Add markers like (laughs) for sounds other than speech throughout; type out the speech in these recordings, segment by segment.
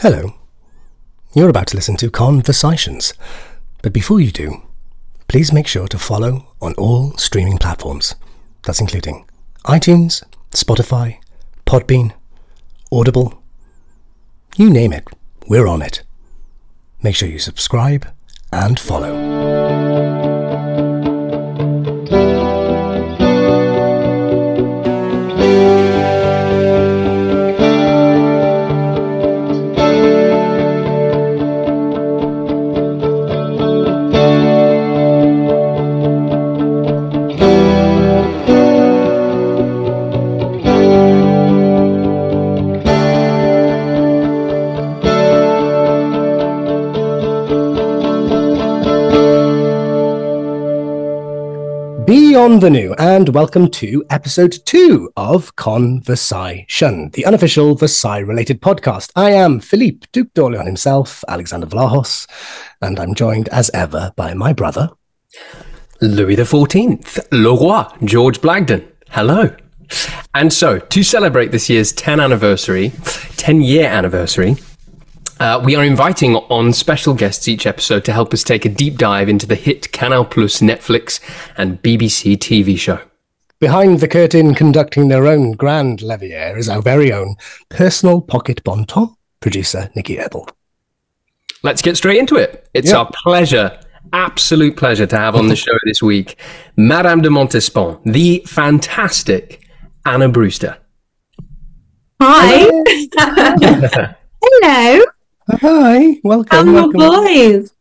Hello. You're about to listen to Conversations. But before you do, please make sure to follow on all streaming platforms. That's including iTunes, Spotify, Podbean, Audible. You name it, we're on it. Make sure you subscribe and follow. New, and welcome to episode two of Conversation, the unofficial Versailles related podcast. I am Philippe Duc d'Orléans himself, Alexander Vlahos, and I'm joined as ever by my brother, Louis XIV, Le Roi, George Blagden. Hello. And so, to celebrate this year's 10 anniversary, 10 year anniversary, uh, we are inviting on special guests each episode to help us take a deep dive into the hit Canal Plus, Netflix, and BBC TV show. Behind the curtain, conducting their own grand lever, is our very own personal pocket Bontemps producer, Nikki Ebel. Let's get straight into it. It's Yeah. our pleasure, absolute pleasure to have on the (laughs) show this week Madame de Montespan, the fantastic Anna Brewster. Hi. Hello. (laughs) (laughs) Hi, welcome. I'm the welcome. boys.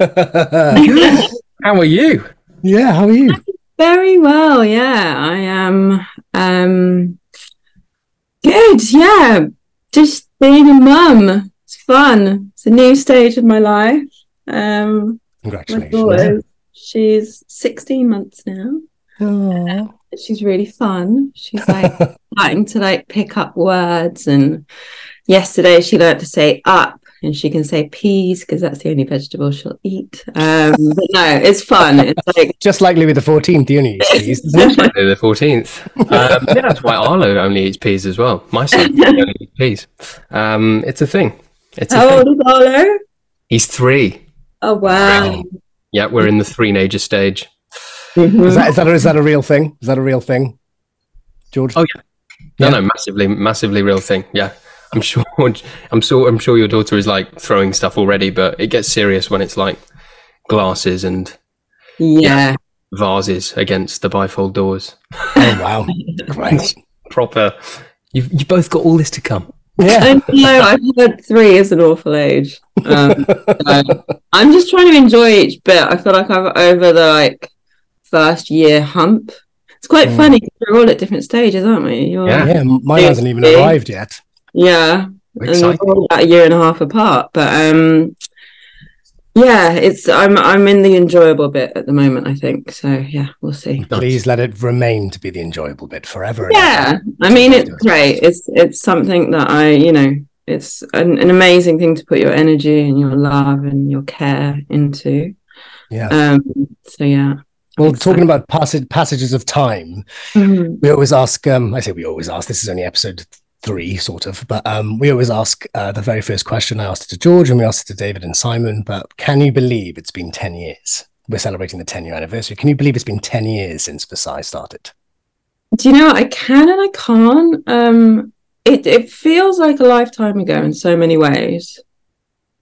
(laughs) How are you? yeah, how are you? Very well. Yeah, I am. Um, good. Yeah, just being a mum. It's fun. It's a new stage of my life. Um, my Congratulations. daughter, she's 16 months now. Aw. She's really fun. She's like (laughs) starting to like pick up words. And yesterday she learned to say up and she can say peas because that's the only vegetable she'll eat. Um, but no, it's fun. It's like, Just like Louis XIV, the only cheese, (laughs) isn't it? Friday the 14th. Um, yeah, that's why Arlo only eats peas as well. My son (laughs) only eats peas. Um, it's a thing. It's a how thing. old is Arlo? He's three. Oh, wow. Yeah, we're in the three-nager stage. Is that, is, that a, is that a real thing? Is that a real thing, George? Oh, yeah. No, Yeah. no, massively, massively real thing. Yeah, I'm sure. (laughs) I'm sure. I'm sure your daughter is like throwing stuff already, but it gets serious when it's like glasses and Yeah. vases against the bifold doors. Oh, wow. (laughs) Great. Proper. You've you both got all this to come. Yeah. I know. I've heard three is an awful age. Um, so I'm just trying to enjoy each bit. I feel like I'm over the like first year hump. It's quite Mm. funny 'cause we're all at different stages, aren't we? You're, Yeah. Yeah, mine hasn't even arrived yet. Yeah. We're and we're about a year and a half apart. But um yeah, it's I'm I'm in the enjoyable bit at the moment, I think. So yeah, we'll see. Please let it remain to be the enjoyable bit forever. Yeah. ever. I mean it's great. It's it's something that I, you know, it's an, an amazing thing to put your energy and your love and your care into. Yeah. Um so yeah. Well, talking about passage, passages of time, Mhm. we always ask. Um, I say we always ask. This is only episode three, sort of, but um, we always ask uh, the very first question. I asked it to George, and we asked it to David and Simon. But can you believe it's been ten years? We're celebrating the ten year anniversary. Can you believe it's been ten years since Versailles started? Do you know? I can and I can't. Um, it it feels like a lifetime ago in so many ways,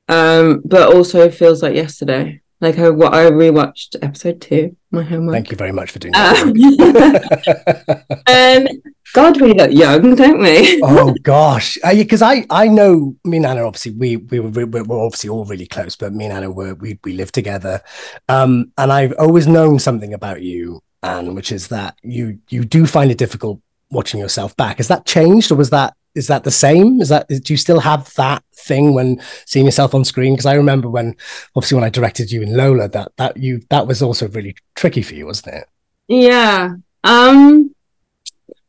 um, but also it feels like yesterday. Like I, wa- I rewatched episode two, my homework. Thank you very much for doing Um, that. (laughs) and God, we look young, don't we? oh gosh, because I I know me and Anna obviously we we were, we were obviously all really close, but me and Anna were we we lived together, um, and I've always known something about you, Anne, which is that you you do find it difficult watching yourself back. Has that changed, or was that is that the same? Is that do you still have that thing when seeing yourself on screen? Because I remember when obviously when I directed you in Lola, that that you that was also really tricky for you, wasn't it? Yeah. Um.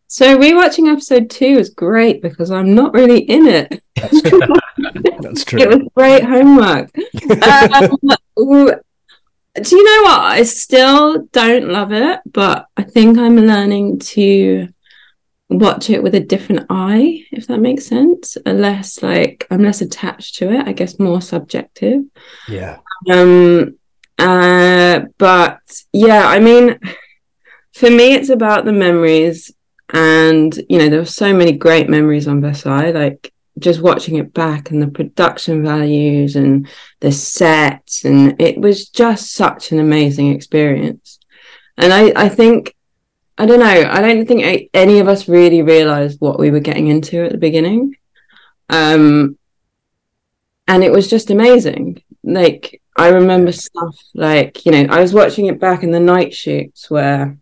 So rewatching episode two is great because I'm not really in it. That's true. (laughs) That's true. It was great homework. (laughs) um, do you know what? I still don't love it, but I think I'm learning to watch it with a different eye, if that makes sense. Less like I'm less attached to it, I guess more subjective. Yeah. Um uh but yeah, I mean for me it's about the memories and you know there were so many great memories on Versailles like just watching it back and the production values and the sets and it was just such an amazing experience and i i think i don't know. I don't think any of us really realized what we were getting into at the beginning. Um and it was just amazing. Like i remember stuff like you know i was watching it back in the night shoots where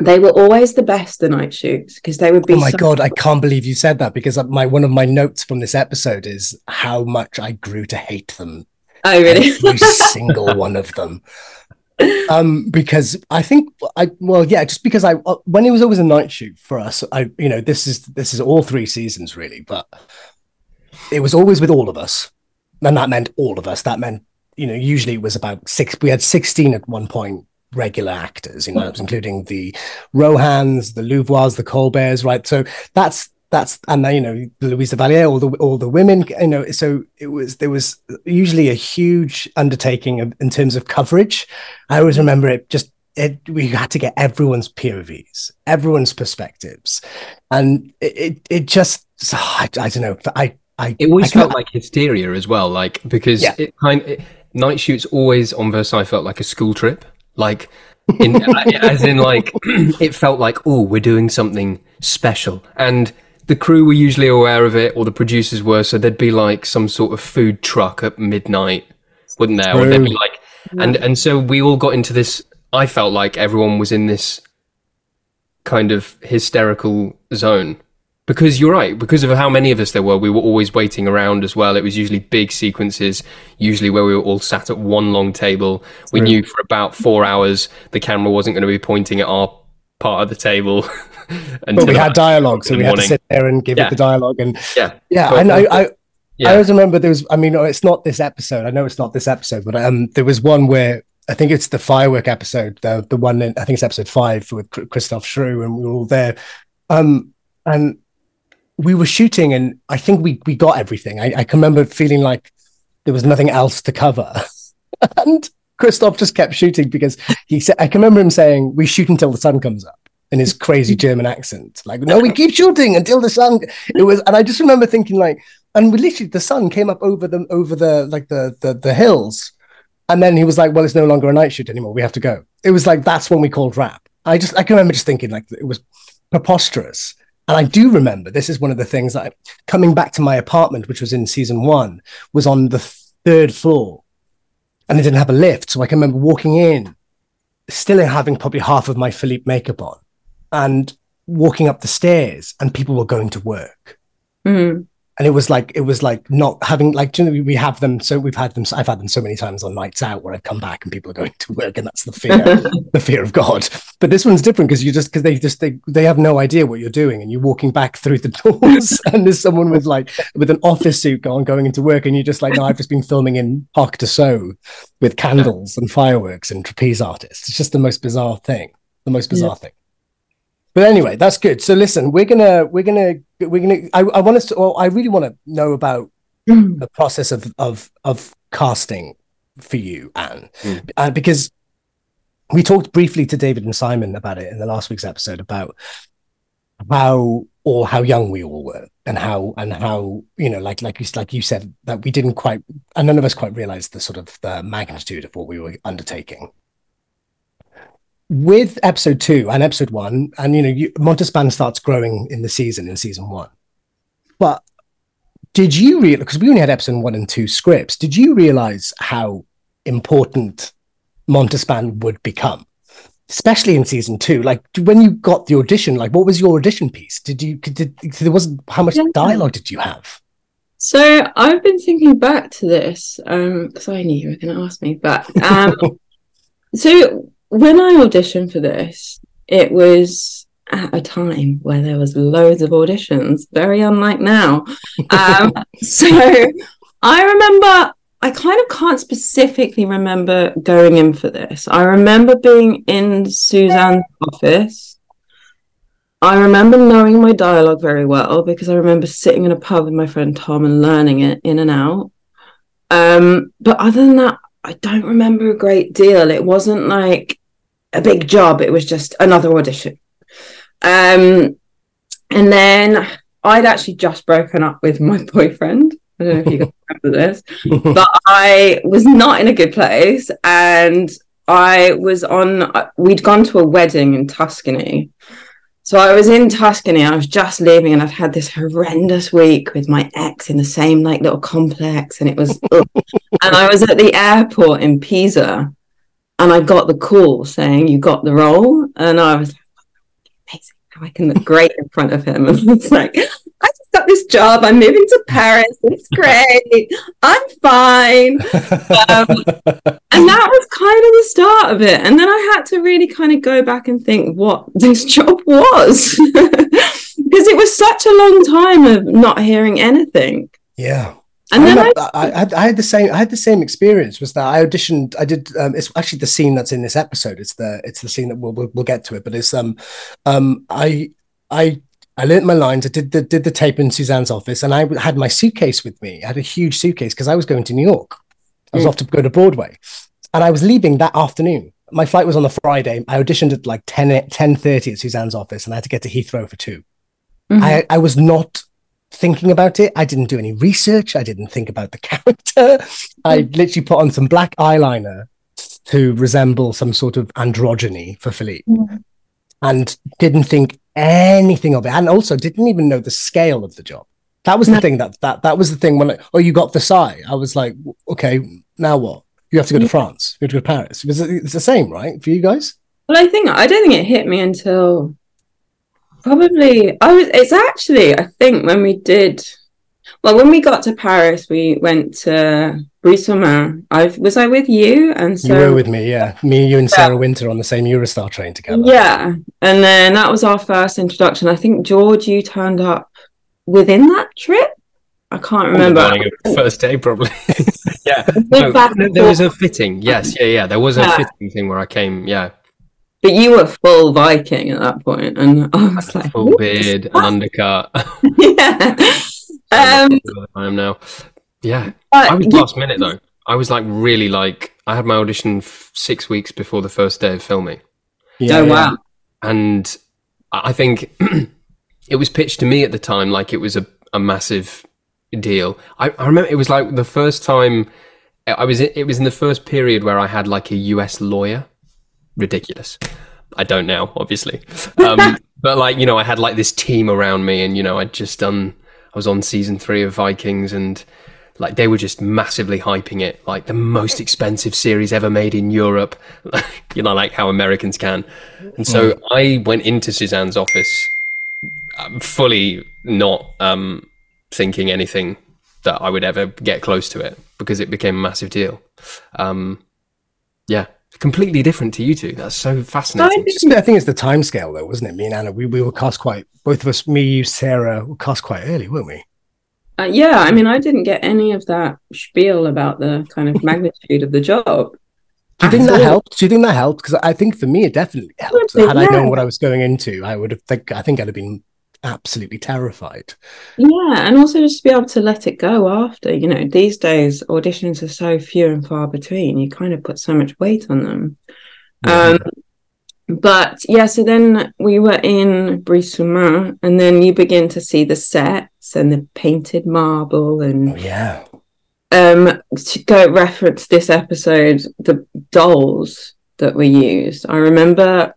they were always the best the night shoots because they would be oh my so- god i can't believe you said that because my one of my notes from this episode is how much i grew to hate them. Oh really? Every (laughs) single one of them um because i think i well yeah just because i uh, when it was always a night shoot for us i you know this is this is all three seasons really but it was always with all of us. And that meant all of us. That meant you know usually it was about six we had 16 at one point regular actors, you know, including the Rohans, the Louvois, the Colberts, right? So that's that's and then you know Louise Valliere, all the all the women, you know. So it was there was usually a huge undertaking in terms of coverage. I always remember it just. It, we had to get everyone's POVs, everyone's perspectives, and it it, it just I, I don't know. I I it always I felt like hysteria as well, like because Yeah. it kind it, night shoots always on Versailles felt like a school trip, like in, (laughs) as in like (clears throat) it felt like oh we're doing something special, and the crew were usually aware of it, or the producers were, so there'd be like some sort of food truck at midnight, wouldn't there? Or there'd be like, and and so we all got into this. I felt like everyone was in this kind of hysterical zone. Because you're right because of how many of us there were we were always waiting around as well. It was usually big sequences usually where we were all sat at one long table. We knew for about four hours the camera wasn't going to be pointing at our part of the table (laughs) but we had dialogue, so we had to sit there and give Yeah. it the dialogue, and yeah yeah, I know. I, yeah I always remember there was. I mean, it's not this episode. I know it's not this episode, but um, there was one where I think it's the firework episode, the the one in, I think it's episode five with Christoph Schrewe, and we were all there, um, and we were shooting, and I think we we got everything. I, I can remember feeling like there was nothing else to cover, (laughs) and Christoph just kept shooting because he said. I can remember him saying, "We shoot until the sun comes up." In his crazy German accent, like, no, we keep shooting until the sun. It was, and I just remember thinking, like, and we literally the sun came up over the over the like the the, the hills. And then he was like well it's no longer a night shoot anymore. We have to go. It was like that's when we called rap. I just i can remember just thinking like it was preposterous. And i do remember this is one of the things that I, coming back to my apartment which was in season one was on the third floor. And it didn't have a lift so i can remember walking in still having probably half of my philippe makeup on and walking up the stairs and people were going to work. Mm. and it was like it was like not having like you know, we have them so we've had them I've had them so many times on nights out where I've come back and people are going to work and that's the fear (laughs) the fear of God. But this one's different because you just because they just they they have no idea what you're doing and you're walking back through the (laughs) doors and there's someone with like with an office suit on going into work and you're just like no I've just been filming in Parc de Sceaux with candles and fireworks and trapeze artists. It's just the most bizarre thing the most bizarre thing but anyway, that's good. So listen, we're gonna we're gonna we're gonna. I, I want us to. Well, I really want to know about Mm. the process of of of casting for you, Anne, Mm. uh, because we talked briefly to David and Simon about it in the last week's episode about how or how young we all were and how and how you know like like you like you said that we didn't quite and none of us quite realized the sort of the magnitude of what we were undertaking with episode two and episode one, and you know, you, Montespan starts growing in the season in season one. But did you realize because we only had episode one and two scripts? Did you realize how important Montespan would become, especially in season two? Like when you got the audition, like what was your audition piece? Did you did there wasn't how much dialogue did you have? So I've been thinking back to this um, because I knew you were going to ask me, but um, (laughs) so when I auditioned for this, it was at a time where there was loads of auditions, very unlike now. (laughs) Um, so I remember. I kind of can't specifically remember going in for this. I remember being in Suzanne's office I remember knowing my dialogue very well because I remember sitting in a pub with my friend Tom and learning it in and out. Um, but other than that, I don't remember a great deal. It wasn't like a big job, it was just another audition. Um, and then I'd actually just broken up with my (laughs) boyfriend. I don't know if you guys (laughs) remember this, but I was not in a good place. And I was on, we'd gone to a wedding in Tuscany. So I was in Tuscany. I was just leaving, and I'd had this horrendous week with my ex in the same like little complex, and it was. (laughs) and I was at the airport in Pisa, and I got the call saying you got the role, and I was like, amazing. I can look great in front of him, and (laughs) it's like got this job. I'm moving to Paris. It's (laughs) great. I'm fine. Um, and that was kind of the start of it. And then I had to really kind of go back and think what this (laughs) job was (laughs) because it was such a long time of not hearing anything. Yeah. And then I, I, I, I had the same. I had the same experience. Was that I auditioned? I did. Um, it's actually the scene that's in this episode. It's the it's the scene that we'll we'll, we'll get to it. But it's um um I I I learnt my lines. I did the did the tape in Suzanne's office, and I had my suitcase with me. I had a huge suitcase because I was going to New York. I was Mm. off to go to Broadway, and I was leaving that afternoon. My flight was on the Friday. I auditioned at like 10, 10.30 at Suzanne's office, and I had to get to Heathrow for 2 Mhm. I, I was not thinking about it. I didn't do any research. I didn't think about the (laughs) character. I literally put on some black eyeliner to resemble some sort of androgyny for Philippe Mhm. and didn't think anything of it. And also didn't even know the scale of the job. That was the No. thing that, that that was the thing when I, oh you got Versailles. I was like, okay, now what? You have to go to. France. You have to go to Paris. It's the same, right? For you guys? well, I think I don't think it hit me until probably I was. It's actually I think when we did. Well, when we got to Paris, we went to Bry-sur-Marne. I was I with you, and so you were with me, yeah. Me, you, and Sarah Winter on the same Eurostar train together. Yeah. And then that was our first introduction. I think George, you turned up within that trip. I can't remember. Morning of the first day, probably. (laughs) yeah. Went No, no, there was a fitting. Yes. Yeah. Yeah. There was a Yeah. fitting thing where I came. Yeah. but you were full Viking at that point, and I was like, Full beard, an undercut. (laughs) yeah. Um, I am now. Yeah. I was last minute though. I was like really like I had my audition f- six weeks before the first day of filming, Yeah, oh wow. and I I think (clears throat) it was pitched to me at the time like it was a, a massive deal. I, I remember it was like the first time I was. It was in the first period where I had like a U.S. lawyer. Ridiculous. I don't now, obviously, um, (laughs) but like you know, I had like this team around me, and you know, I'd just done. I was on season three of Vikings, and like they were just massively hyping it, like the most (laughs) expensive series ever made in Europe. (laughs) you know, like how Americans can. And so I went into Suzanne's office um, fully not um, thinking anything that I would ever get close to it because it became a massive deal. Um, yeah, completely different to you two. That's so fascinating. Just- I think it's the time scale, though, wasn't it? Me and Anna, we, we were cast quite, both of us, me, you, Sarah, were cast quite early, weren't we? Uh, yeah, I mean, I didn't get any of that spiel about the kind of (laughs) magnitude of the job. Do you think that helped? Do you think that helped? Because I think for me, it definitely helped. Yeah, Had I known what I was going into, I would have, think, I think I'd have been absolutely terrified. Yeah, and also just to be able to let it go after. You know, these days auditions are so few and far between. You kind of put so much weight on them. Um, but yeah, so then we were in Bry-sur-Marne, and then you begin to see the sets and the painted marble, Oh, and yeah. um, to go reference this episode, the dolls that were used. I remember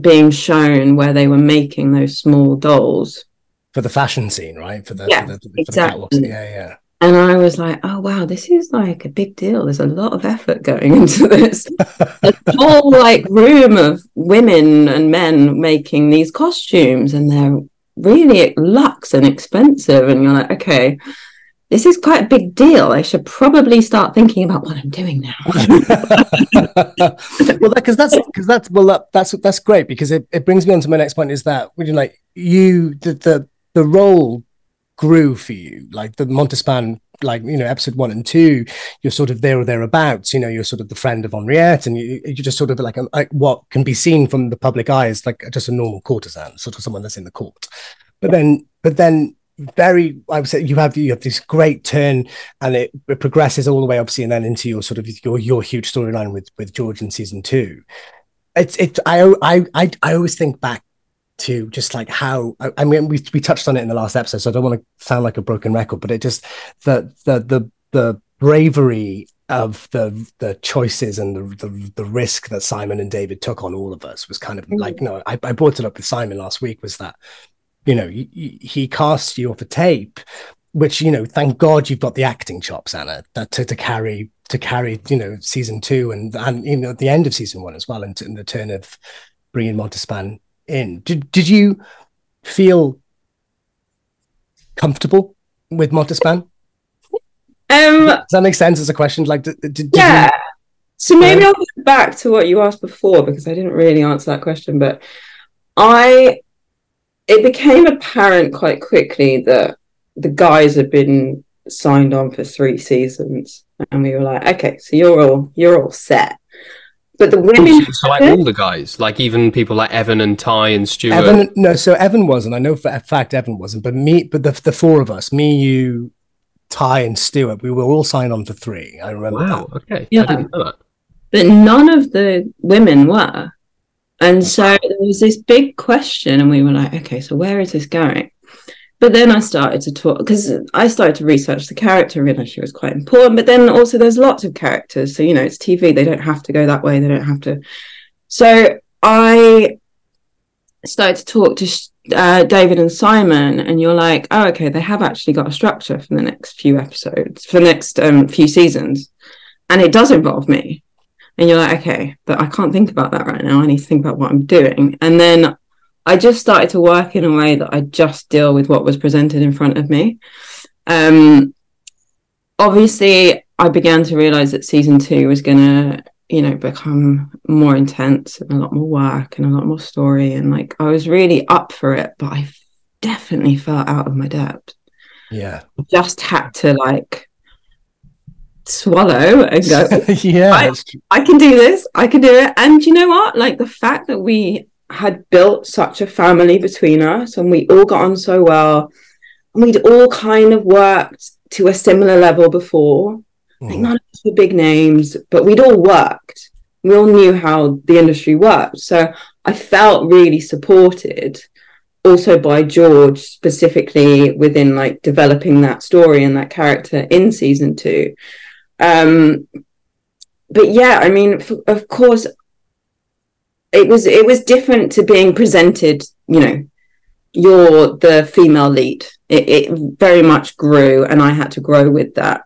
being shown where they were making those small dolls. For the fashion scene, right? For the, Yeah, for the, for exactly. the. Yeah, yeah. And I was like, oh, wow, this is like a big deal. There's a lot of effort going (laughs) into this. a whole like room of women and men making these costumes, and they're really luxe and expensive. And you're like, okay, this is quite a big deal. I should probably start thinking about what I'm doing now. (laughs) well, because that's because that's well, that, that's that's great because it, it brings me on to my next point. Is that when you like you the the the role grew for you like the montespan like you know episode one and two you're sort of there or thereabouts you know you're sort of the friend of henriette and you, you're just sort of like, a, like what can be seen from the public eye is like just a normal courtesan sort of someone that's in the court but then but then very i would say you have you have this great turn and it, it progresses all the way obviously and then into your sort of your your huge storyline with with george in season two it's it i i i, I always think back to just like how I, I mean we we touched on it in the last episode, so I don't want to sound like a broken record, but it just the the the the bravery of the the choices and the, the, the risk that Simon and David took on all of us was kind of mm-hmm. like no I, I brought it up with Simon last week was that you know he, he cast you off a tape which you know thank God you've got the acting chops Anna that to, to carry to carry you know season two and and you know at the end of season one as well and, and the turn of bringing Montespan in. Did did you feel comfortable with Montespan? Um, Does that make sense as a question? Like, did, did yeah. You, so maybe um, I'll go back to what you asked before because I didn't really answer that question. But I, it became apparent quite quickly that the guys had been signed on for three seasons, and we were like, okay, so you're all you're all set. But the women, so like all the guys, like even people like Evan and Tygh and Stuart. Evan, no, so Evan wasn't. I know for a fact Evan wasn't. But me, but the the four of us, me, you, Tygh, and Stuart, we were all signed on for three. I remember. Wow. That. Okay. Yeah. But none of the women were, and so there was this big question, and we were like, okay, so where is this going? but then I started to talk because I started to research the character, realized she was quite important. But then also, there's lots of characters, so you know, it's TV; they don't have to go that way. They don't have to. So I started to talk to uh, David and Simon, and you're like, oh, okay, they have actually got a structure for the next few episodes, for the next um, few seasons, and it does involve me. And you're like, okay, but I can't think about that right now. I need to think about what I'm doing. And then I just started to work in a way that I just deal with what was presented in front of me. Um, obviously, I began to realize that season two was going to, you know, become more intense and a lot more work and a lot more story. And like, I was really up for it, but I definitely felt out of my depth. Yeah. Just had to like swallow and go, (laughs) yeah, I, I can do this. I can do it. And you know what? Like the fact that we had built such a family between us and we all got on so well and we'd all kind of worked to a similar level before mm. like none of us were big names but we'd all worked we all knew how the industry worked so i felt really supported also by george specifically within like developing that story and that character in season two um but yeah i mean of course it was it was different to being presented you know you're the female lead. It, it very much grew and i had to grow with that.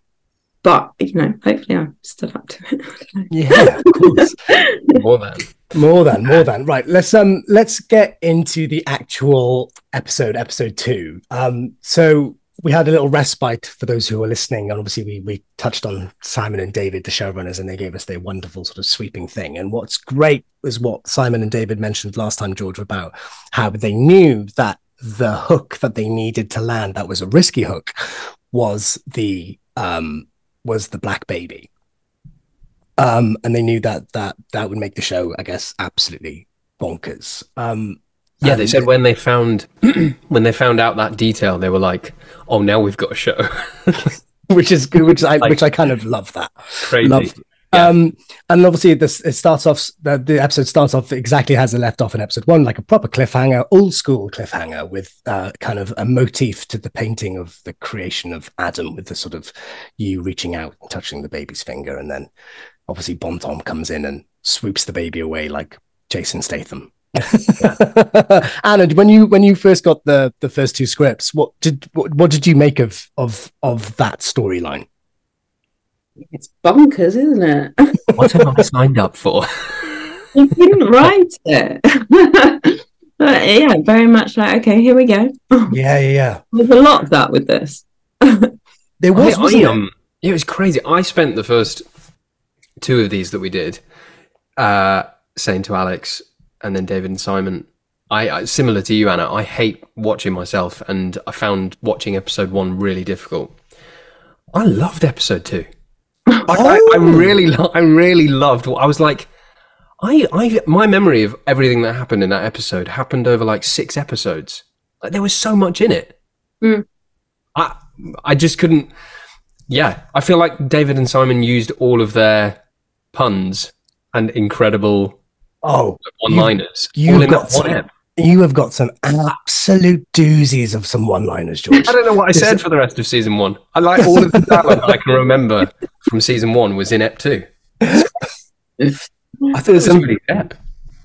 But you know hopefully i stood up to it. (laughs) Yeah of course. More than. More than more than. Right let's um let's get into the actual episode episode two. Um so we had a little respite for those who are listening, and obviously we we touched on Simon and David, the showrunners, and they gave us their wonderful sort of sweeping thing. And what's great is what Simon and David mentioned last time, George, about how they knew that the hook that they needed to land, that was a risky hook, was the um was the black baby. Um, and they knew that that that would make the show, I guess, absolutely bonkers. Um, yeah, they said when they found (clears throat) when they found out that detail, they were like, "Oh, now we've got a show," (laughs) which is good. Which I like, which I kind of love that. Crazy. Love, yeah. Um, and obviously, this it starts off. The, the episode starts off exactly as it left off in episode one, like a proper cliffhanger, old school cliffhanger, with uh, kind of a motif to the painting of the creation of Adam, with the sort of you reaching out and touching the baby's finger, and then obviously Bontemps comes in and swoops the baby away like Jason Statham (laughs) Anna, when you when you first got the the first two scripts, what did what, what did you make of of of that storyline? It's bonkers, isn't it? (laughs) what have I signed up for? (laughs) you didn't write it. but yeah, very much like okay, here we go. yeah, yeah, yeah. There's a lot of that with this. there was. I, I, um, it was crazy. I spent the first two of these that we did uh, saying to Alex, and then David and Simon, I, I similar to you, Anna. I hate watching myself, and I found watching episode one really difficult. I loved episode two. I, I, I Oh. really, lo- I really loved. I was like, I, I, my memory of everything that happened in that episode happened over like six episodes. Like there was so much in it. Mm. I, I just couldn't. Yeah, I feel like David and Simon used all of their puns and incredible Oh, one-liners You, you've got one some- you have got some absolute doozies of some one-liners, George. I don't know what I said for the rest of season one. I like (laughs) all of the dialogue that I can remember from season one was in ep two. (laughs) I thought it was really ep.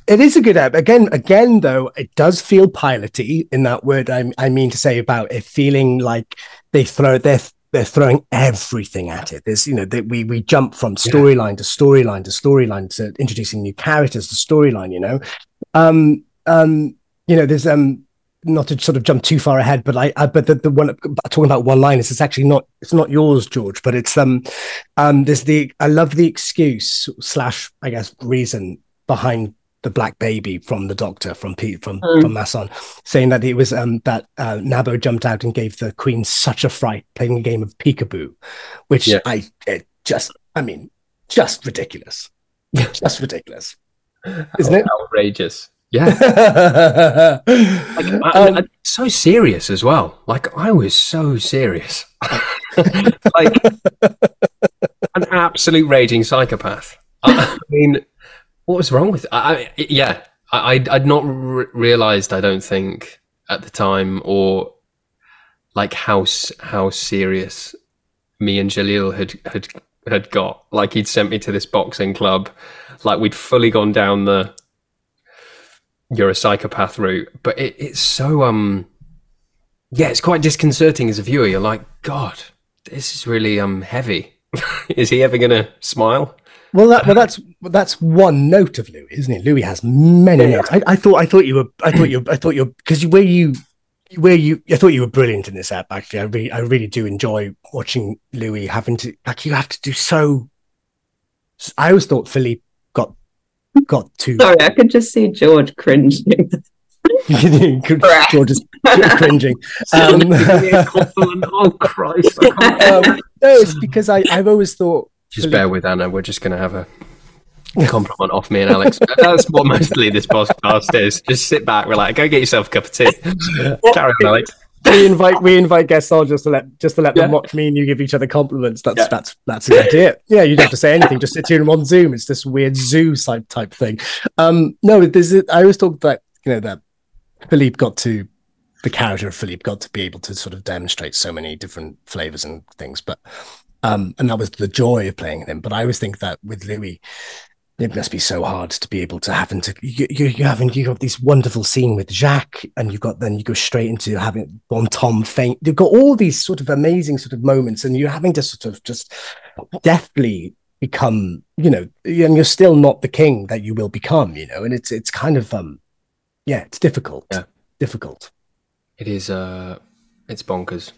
It is a good ep. Again, again, though, it does feel piloty in that word. I, I mean to say about it feeling like they throw they're they're throwing everything at it. There's you know that we we jump from storyline to storyline to storyline to introducing new characters to storyline. You know, um, um, you know, there's um not to sort of jump too far ahead, but I, I but the, the one talking about one liners, it's actually not it's not yours, George, but it's um um there's the I love the excuse slash I guess reason behind the black baby from the doctor from Pete from Mm. from Masson, saying that it was um that uh, Nabo jumped out and gave the queen such a fright playing a game of peekaboo, which Yeah. I it just I mean just ridiculous, (laughs) just ridiculous, isn't it? Outrageous. Yeah. (laughs) Like, I, Um, I- so serious as well. Like I was so serious, (laughs) like an absolute raging psychopath. I mean, what was wrong with? I, I yeah, I, I'd, not re- realized. I don't think at the time, or like how how serious me and Jalil had had had got. Like he'd sent me to this boxing club. Like we'd fully gone down the you're a psychopath route. But it, it's so um yeah, it's quite disconcerting as a viewer. You're like, God, this is really um heavy. (laughs) is he ever gonna smile? Well, that, well, that's that's one note of Louis, isn't it? Louis has many notes. I, I thought, I thought you were, I thought you, I thought you, because where you, where you, I thought you were brilliant in this app. Actually, I really, I really do enjoy watching Louis having to, like, you have to do so. I always thought Philippe got got too. Sorry, I could just see George cringing. (laughs) George is cringing. (laughs) Um, oh Christ! I (laughs) can't- um, no, it's because I, I've always thought just bear with Anna. We're just gonna have a (laughs) compliment off me and Alex. That's what mostly this podcast is. Just sit back, relax, go get yourself a cup of tea. Carry on, Alex. we invite we invite guests on just to let just to let them watch me and you give each other compliments. That's Yeah. that's that's exactly it. Yeah, you don't have to say anything. Just sit here and on Zoom. It's this weird zoo type type thing. Um, no, there's a- I always talk that you know that Philippe got to the character of Philippe got to be able to sort of demonstrate so many different flavors and things, but um, and that was the joy of playing him. But I always think that with Louis. It must be so hard to be able to having to you you you having you have this wonderful scene with Jacques and you've got then you go straight into having Bontemps faint. You've got all these sort of amazing sort of moments and you're having to sort of just deftly become you know and you're still not the king that you will become you know and it's it's kind of um yeah it's difficult Yeah. difficult It is. Uh, it's bonkers.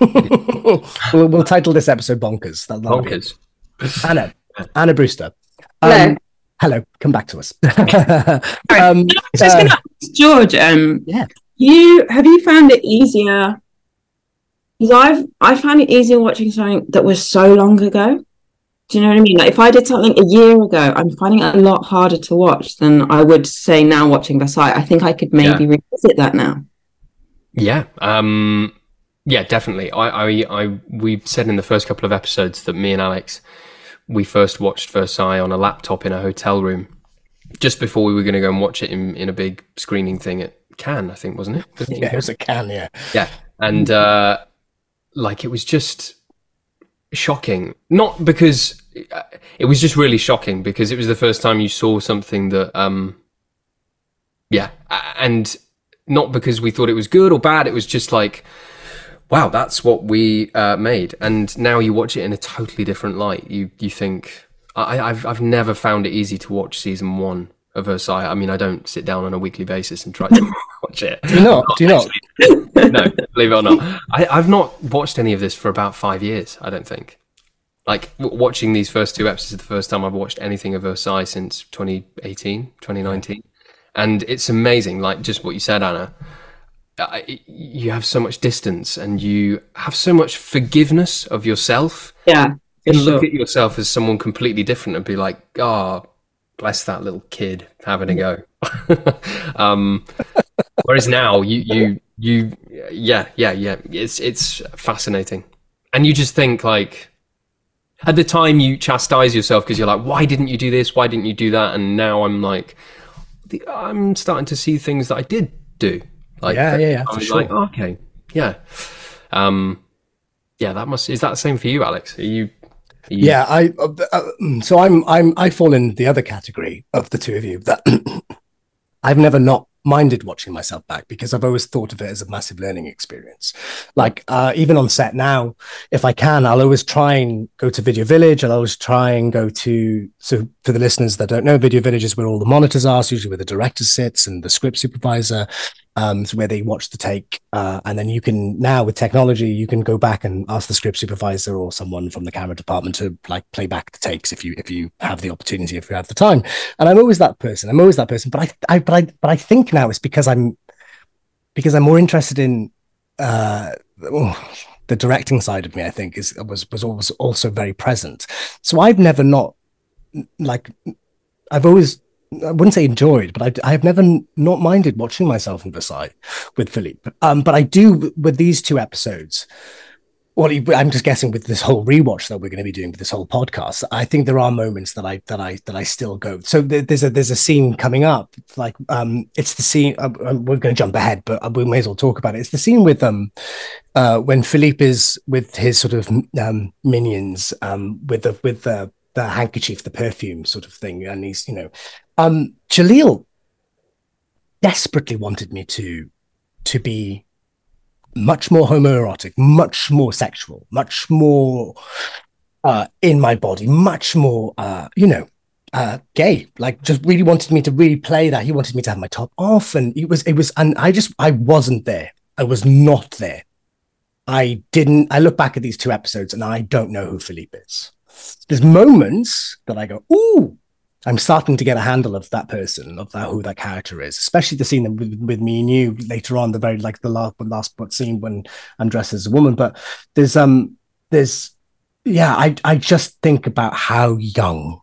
(laughs) we'll, we'll title this episode bonkers That- that'll be it. Bonkers. Anna Anna Brewster Hello. Um, hello come back to us (laughs) (laughs) um, Just uh, gonna ask George, um, Yeah. you have you found it easier? Because I've I found it easier watching something that was so long ago. Do you know what I mean? Like if I did something a year ago, I'm finding it a lot harder to watch than I would say now watching Versailles. I think I could maybe revisit that now. Yeah. Um, yeah, definitely. I, I, I, we said in the first couple of episodes that me and Alex, we first watched Versailles on a laptop in a hotel room just before we were going to go and watch it in, in a big screening thing at Cannes, I think, wasn't it? (laughs) yeah it was a can yeah Yeah. And, uh, like, it was just shocking. Not because uh, it was just really shocking because it was the first time you saw something that, um, yeah. And not because we thought it was good or bad. It was just like, wow, that's what we uh, made. And now you watch it in a totally different light. You, you think, I, I've, I've never found it easy to watch season one of Versailles. I mean, I don't sit down on a weekly basis and try to (laughs) watch it. do you not do you not no, believe it or not. I, I've not watched any of this for about five years, I don't think. Like, w- watching these first two episodes is the first time I've watched anything of Versailles since 2018, 2019. And it's amazing. Like just what you said, Anna. Uh, you have so much distance, and you have so much forgiveness of yourself. Yeah, you can look at yourself as someone completely different and be like, "Oh, bless that little kid having a go." (laughs) um, whereas now, you you you yeah yeah yeah, it's it's fascinating, and you just think like at the time you chastise yourself because you're like, why didn't you do this? Why didn't you do that? And now I'm like, I'm starting to see things that I did do. Like, yeah, yeah, yeah. I was sure. like, oh, okay, yeah, um, yeah. That must is that the same for you, Alex? Are you? Are you... Yeah, I. Uh, uh, so I'm I'm I fall in the other category of the two of you that (clears throat) I've never not minded watching myself back because I've always thought of it as a massive learning experience. Like uh, even on set now, if I can, I'll always try and go to Video Village. I'll always try and go to so for the listeners that don't know, Video Village is where all the monitors are, so usually where the director sits and the script supervisor um, so where they watch the take, uh, and then you can now with technology you can go back and ask the script supervisor or someone from the camera department to like play back the takes if you if you have the opportunity if you have the time. And I'm always that person. I'm always that person. But I, I but I but I think now it's because I'm because I'm more interested in uh, oh, the directing side of me. I think is was was always also very present. So I've never not like I've always I wouldn't say enjoyed, but I, have never not minded watching myself in Versailles with Philippe. Um, but I do with these two episodes. Well, I'm just guessing with this whole rewatch that we're going to be doing with this whole podcast. I think there are moments that I that I that I still go. So there's a there's a scene coming up. Like um, it's the scene. Uh, um, we're going to jump ahead, but we may as well talk about it. It's the scene with um, uh, when Philippe is with his sort of um minions um with the with the the handkerchief, the perfume sort of thing, and he's you know um, Jalil desperately wanted me to to be much more homoerotic, much more sexual, much more uh, in my body, much more, uh, you know, uh, gay. Like, just really wanted me to really play that. He wanted me to have my top off, and it was, it was, and I just, I wasn't there. I was not there. I didn't. I look back at these two episodes, and I don't know who Philippe is. There's moments that I go, "Ooh, I'm starting to get a handle of that person, of that who that character is, especially the scene with, with me and you later on, the very like the last last but scene when I'm dressed as a woman. But there's um there's yeah, I I just think about how young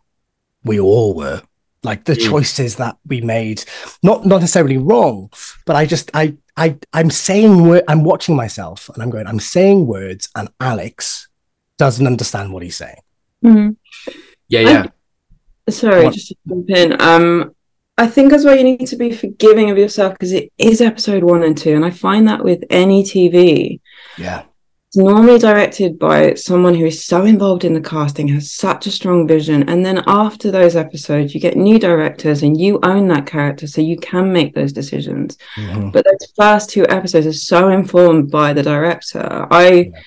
we all were. Like the mm. choices that we made, not not necessarily wrong, but I just I I I'm saying I'm watching myself and I'm going, I'm saying words, and Alex doesn't understand what he's saying. Mm-hmm. Yeah, yeah. I, Sorry, what? just to jump in. Um, I think as well you need to be forgiving of yourself because it is episode one and two, and I find that with any TV, yeah, it's normally directed by someone who is so involved in the casting, has such a strong vision, and then after those episodes, you get new directors and you own that character, so you can make those decisions. Mm-hmm. But those first two episodes are so informed by the director. I yeah.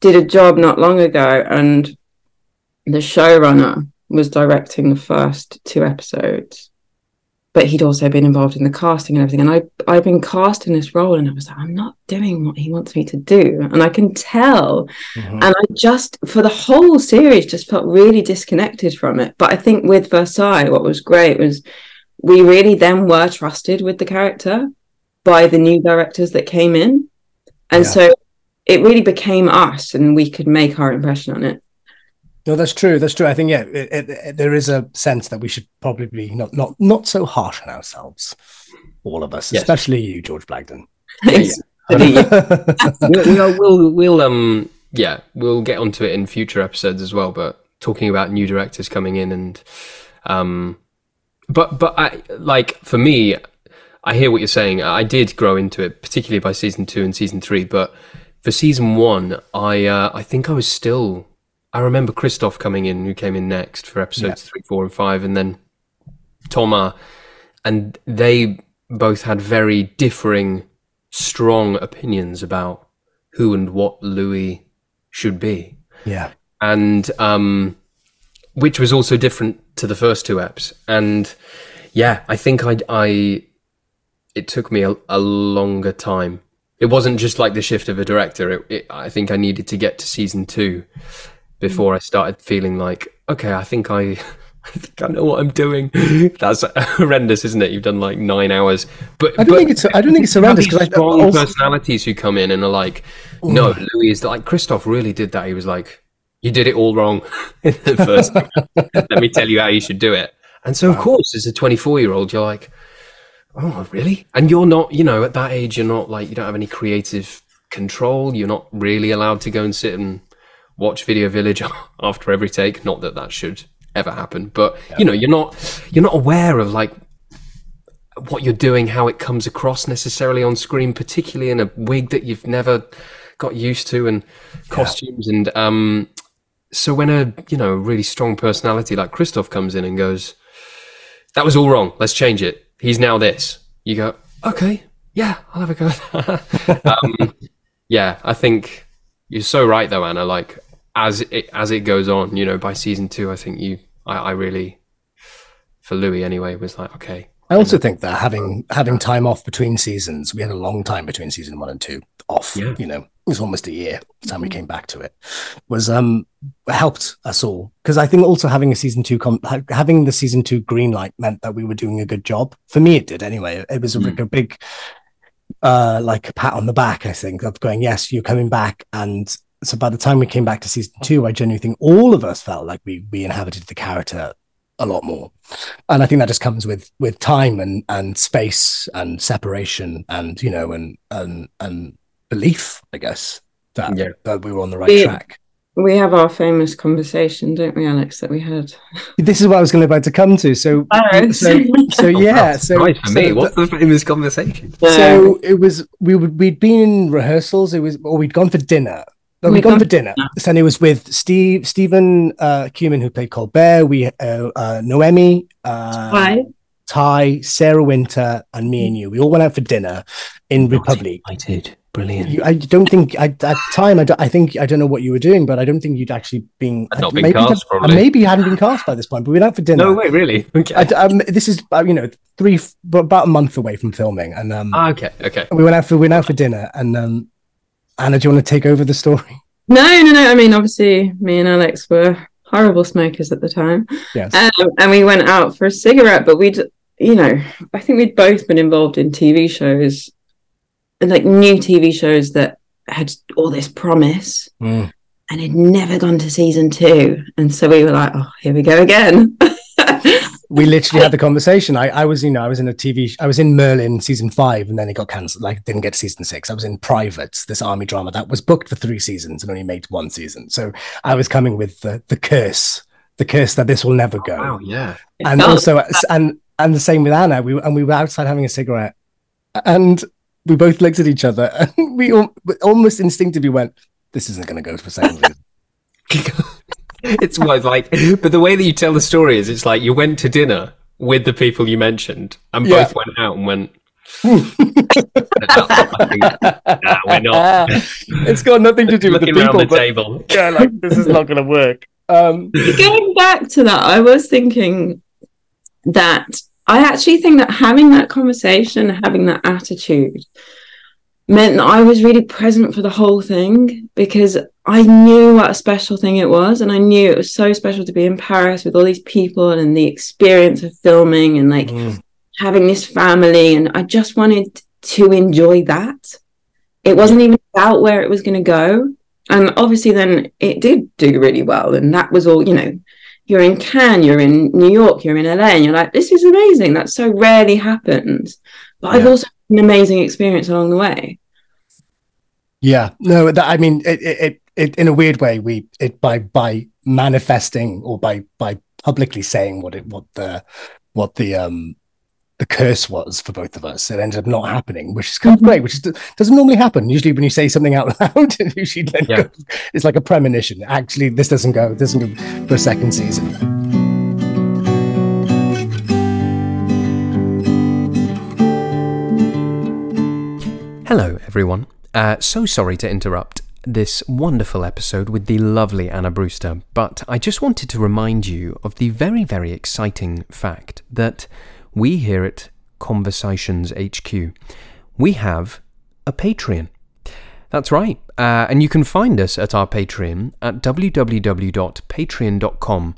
did a job not long ago, and the showrunner was directing the first two episodes, but he'd also been involved in the casting and everything. And I I've been cast in this role, and I was like, I'm not doing what he wants me to do, and I can tell. Mm-hmm. And I just for the whole series just felt really disconnected from it. But I think with Versailles, what was great was we really then were trusted with the character by the new directors that came in, and yeah. so it really became us, and we could make our impression on it. No, that's true. That's true. I think yeah, it, it, it, there is a sense that we should probably be not not not so harsh on ourselves, all of us, yes. especially you, George Blagden. (laughs) Yeah, yeah. (laughs) we'll, we'll, we'll, we'll, um, yeah, we'll get onto it in future episodes as well. But talking about new directors coming in and, um, but but I like for me, I hear what you're saying. I did grow into it, particularly by season two and season three. But for season one, I uh, I think I was still I remember Christoph coming in, who came in next for episodes yeah. three, four, and five, and then Thomas, and they both had very differing, strong opinions about who and what Louis should be. Yeah, and um, which was also different to the first two eps, and yeah, I think I, I it took me a, a longer time. It wasn't just like the shift of a director. It, it, I think I needed to get to season two before I started feeling like, okay, I think I, (laughs) I think I know what I'm doing. (laughs) That's horrendous, isn't it? You've done like nine hours, but I don't but think it's I don't think it's horrendous because I strong also, personalities who come in and are like, no, Louis is like Christoph really did that. He was like, you did it all wrong (laughs) in the first. Let me tell you how you should do it. And so, of course, as a 24 year old, you're like, oh, really? And you're not, you know, at that age, you're not like, you don't have any creative control. You're not really allowed to go and sit and watch Video Village (laughs) after every take. Not that that should ever happen, but you know, you're not, you're not aware of like what you're doing, how it comes across necessarily on screen, particularly in a wig that you've never got used to and costumes. And um, so when a you know really strong personality like Christoph comes in and goes, "That was all wrong. Let's change it. He's now this." You go, "Okay, yeah, I'll have a go." (laughs) um, yeah, I think you're so right though, Anna. Like as it as it goes on, you know, by season two, I think you, I, I really, for Louis anyway, was like, okay, I also think that having having time off between seasons, we had a long time between season one and two off. Yeah. You know, it was almost a year the time we came back to it. Was um helped us all because I think also having a season two com- having the season two green light meant that we were doing a good job. For me, it did anyway. It was a, like a big uh like a pat on the back. I think of going, yes, you're coming back, and so by the time we came back to season two, I genuinely think all of us felt like we we inhabited the character a lot more and i think that just comes with with time and and space and separation and you know and and and belief i guess that, Yeah. that we were on the right Yeah. track We have our famous conversation, don't we, Alex, that we had? (laughs) this is what i was going to about to come to so (laughs) Oh. so so oh, yeah That's so nice for so me. the- What's the famous conversation? so it was we would we'd been in rehearsals it was or we'd gone for dinner no, we'd We'd gone gone for dinner and it was with steve stephen uh Cumyn who played colbert we uh, uh noemi uh Hi. Tygh, Sarah Winter, and me and you. We all went out for dinner in Republic. Excited. Brilliant. You, I don't think I, at the time. I, I think I don't know what you were doing, but I don't think you'd actually been. I'd not been maybe, cast, probably. maybe you hadn't been cast by this point. But we went out for dinner. no way, really? (laughs) Okay. I, um, this is uh, you know three f- about a month away from filming, and um, Ah, okay. Okay. we went out for we went out for dinner. And um, Anna, do you want to take over the story? No, no, no. I mean, obviously, me and Alex were horrible smokers at the time. Yes. Um, and we went out for a cigarette, but we'd, you know, I think we'd both been involved in TV shows, and like new TV shows that had all this promise Mm. and had never gone to season two. And so we were like, oh, here we go again. (laughs) we literally had the conversation. I, I was, you know, I was in a TV, sh- I was in Merlin season five, and then it got cancelled. Like, didn't get season six. I was in Private, this army drama that was booked for three seasons and only made one season. So I was coming with the the curse, the curse that this will never go. Wow. Yeah. And also, and and the same with Anna. We and we were outside having a cigarette, and we both looked at each other, (laughs) and we al- almost instinctively went, "This isn't going to go for second (laughs) season." (laughs) it's what like, but the way that you tell the story is, it's like you went to dinner with the people you mentioned, and Yeah. both went out and went. Nah, we're not. (laughs) it's got nothing to do with the Looking around people, the but table. (laughs) yeah, like this is not going to work. Um, Going back to that, I was thinking that I actually think that having that conversation, having that attitude, meant that I was really present for the whole thing because I knew what a special thing it was. And I knew it was so special to be in Paris with all these people and the experience of filming and like mm, having this family. And I just wanted to enjoy that. It wasn't even about where it was going to go. And obviously, then it did do really well. And that was all, you know, you're in Cannes, you're in New York, you're in LA, and you're like, this is amazing. That so rarely happens. But I've also had an amazing experience along the way. Yeah, no, that, I mean, it, it, it, it, in a weird way, we, it, by, by manifesting or by, by publicly saying what it, what the, what the, um, the curse was for both of us, it ended up not happening, which is kind of Mhm. great, which is, doesn't normally happen. Usually, when you say something out (laughs) loud, it usually then Yeah. goes, it's like a premonition. Actually, this doesn't go, This doesn't go for a second season. Hello, everyone. Uh, so sorry to interrupt this wonderful episode with the lovely Anna Brewster, but I just wanted to remind you of the very, very exciting fact that we here at Conversations HQ, we have a Patreon. That's right. Uh, and you can find us at our Patreon at www.patreon.com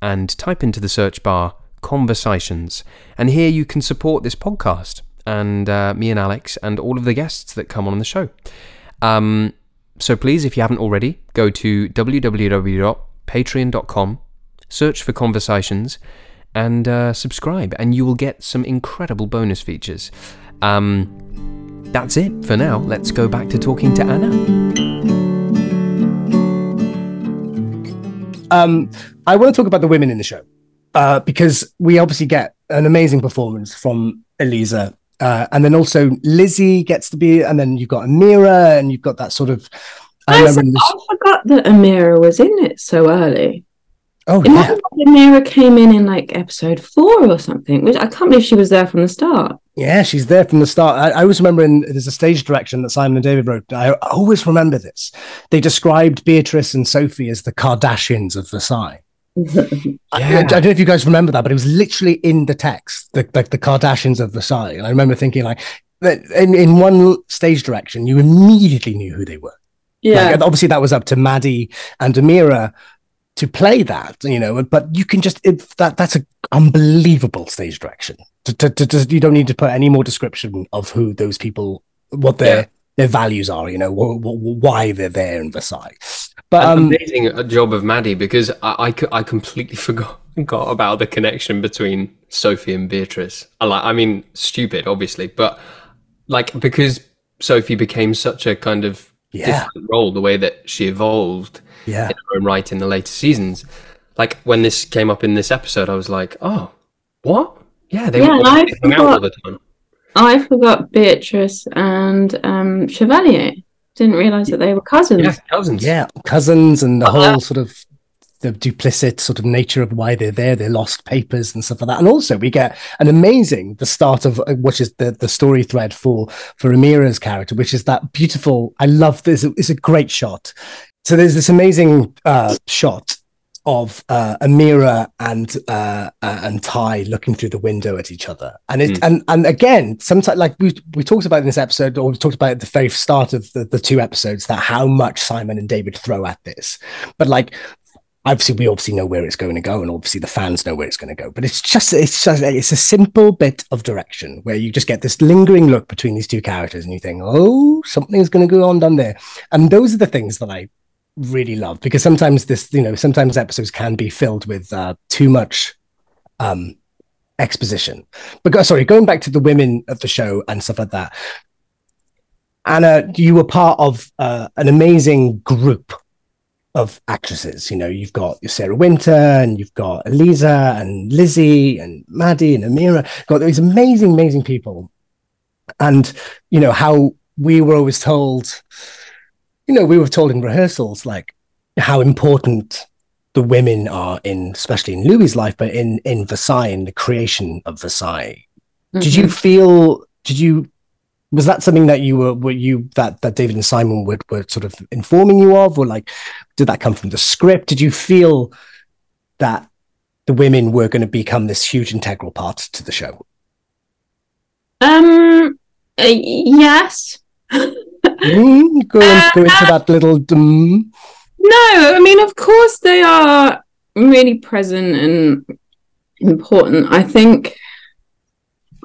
and type into the search bar conversations. And here you can support this podcast and uh, me and Alex and all of the guests that come on the show. Um, so please, if you haven't already, go to www.patreon.com, search for conversations, and uh, subscribe, and you will get some incredible bonus features. Um, that's it for now. Let's go back to talking to Anna. Um, I want to talk about the women in the show uh, because we obviously get an amazing performance from Elisa. Uh, and then also Lizzie gets to be, and then you've got Amira, and you've got that sort of. I, I, forgot that Amira was in it so early. Oh, yeah. Amira came in in like episode four or something, which I can't believe she was there from the start. Yeah, she's there from the start. I, I always remember in, there's a stage direction that Simon and David wrote. I always remember this. They described Beatrice and Sophie as the Kardashians of Versailles. Yeah. I, I, don't know if you guys remember that, but it was literally in the text, the, like the Kardashians of Versailles. And I remember thinking, like, in, in one stage direction, you immediately knew who they were. Yeah. Like, obviously, that was up to Maddie and Amira to play that, you know, but you can just, it, that that's an unbelievable stage direction. To, to, to, to, you don't need to put any more description of who those people, what their, yeah. their values are, you know, wh- wh- why they're there in Versailles. But um, amazing job of Maddie because I, I, I completely (laughs) forgot forgot about the connection between Sophie and Beatrice. I like, I mean, stupid, obviously, but like because Sophie became such a kind of yeah. different role, the way that she evolved yeah. in her own right in the later seasons. Like when this came up in this episode, I was like, oh, what? Yeah, they yeah, were hung out all the time. I forgot Beatrice and um, Chevalier didn't realize that they were cousins. Yeah, cousins. Yeah, cousins, and the whole sort of the duplicit sort of nature of why they're there, their lost papers and stuff like that. And also, we get an amazing the start of uh, which is the the story thread for for Amira's character, which is that beautiful. I love this. It's a great shot. So there's this amazing uh, shot of uh, Amira and uh, uh, and Tygh looking through the window at each other, and it mm. and and again, sometimes like we we talked about in this episode, or we talked about at the very start of the, the two episodes, that how much Simon and David throw at this, but like obviously we obviously know where it's going to go and obviously the fans know where it's going to go. But it's just it's just it's a simple bit of direction where you just get this lingering look between these two characters and you think oh something's going to go on down there. And those are the things that i really love because sometimes this, you know, sometimes episodes can be filled with uh, too much um, exposition. But sorry, going back to the women of the show and stuff like that. Anna, you were part of uh, an amazing group of actresses. You know, you've got Sarah Winter and you've got Elisa and Lizzie and Maddie and Amira. Got these amazing, amazing people. And, you know, how we were always told, you know, we were told in rehearsals like how important the women are in, especially in Louis's life, but in in Versailles, in the creation of Versailles. Mm-hmm. Did you mm-hmm. feel? Did you? Was that something that you were? Were you that that David and Simon were were sort of informing you of, or like, did that come from the script? Did you feel that the women were going to become this huge integral part to the show? Um. Uh, yes. (laughs) mm, go, uh, go into that little. No, I mean, of course they are really present and important. I think.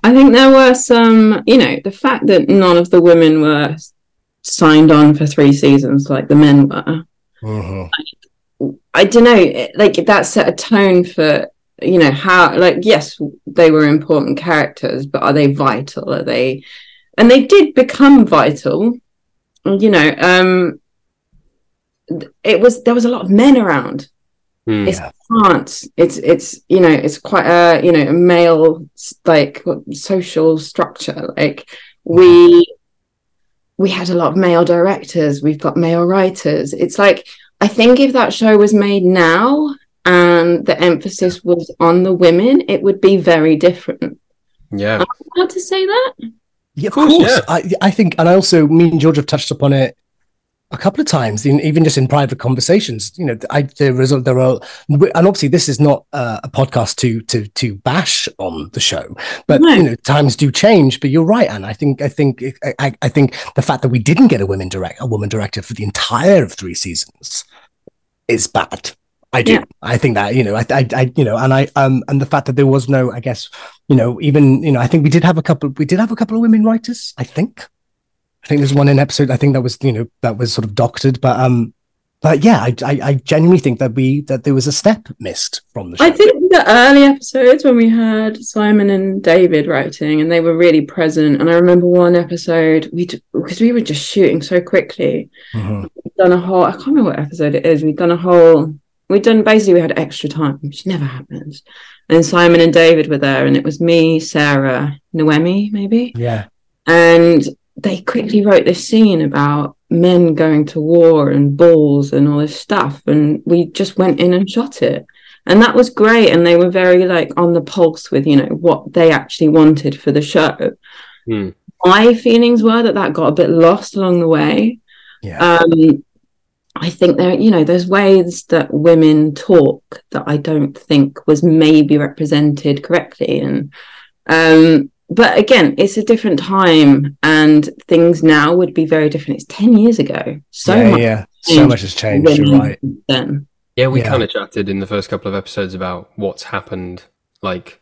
I think there were some, you know, the fact that none of the women were signed on for three seasons like the men were. Uh-huh. I, I don't know, like that set a tone for you know how like yes they were important characters but are they vital are they and they did become vital you know, um, it was there was a lot of men around. Mm. It's France. It's it's you know it's quite a you know a male like social structure. Like we we had a lot of male directors. We've got male writers. It's like I think if that show was made now and the emphasis was on the women, it would be very different. Yeah, I'm allowed to say that. Yeah, of course. Yeah. I, I think, and I also, me and George have touched upon it a couple of times, in, even just in private conversations. You know, I there is there are, and obviously this is not uh, a podcast to to to bash on the show, but you know times do change. But you're right, and I think I think I, I think the fact that we didn't get a women direct a woman director for the entire of three seasons is bad. I do. Yeah. I think that you know, I, I, I, you know, and I, um, and the fact that there was no, I guess, you know, even you know, I think we did have a couple. We did have a couple of women writers. I think. I think there's one in episode. I think that was you know that was sort of doctored, but um, but yeah, I, I, I genuinely think that we that there was a step missed from the show. I think the early episodes when we had Simon and David writing, and they were really present. And I remember one episode we because we were just shooting so quickly. Mhm. We'd done a whole. I can't remember what episode it is. We'd done a whole. We'd done basically we had extra time, which never happens. And Simon and David were there, and it was me, Sarah, Noemi, maybe, Yeah, and they quickly wrote this scene about men going to war and balls and all this stuff and we just went in and shot it. And that was great and they were very like on the pulse with you know what they actually wanted for the show. Hmm. my feelings were that that got a bit lost along the way. Yeah, um i think there you know there's ways that women talk that i don't think was maybe represented correctly and um but again it's a different time and things now would be very different it's 10 years ago so yeah, much yeah. So much has changed. You're right. since then Yeah, we Yeah. kind of chatted in the first couple of episodes about what's happened, like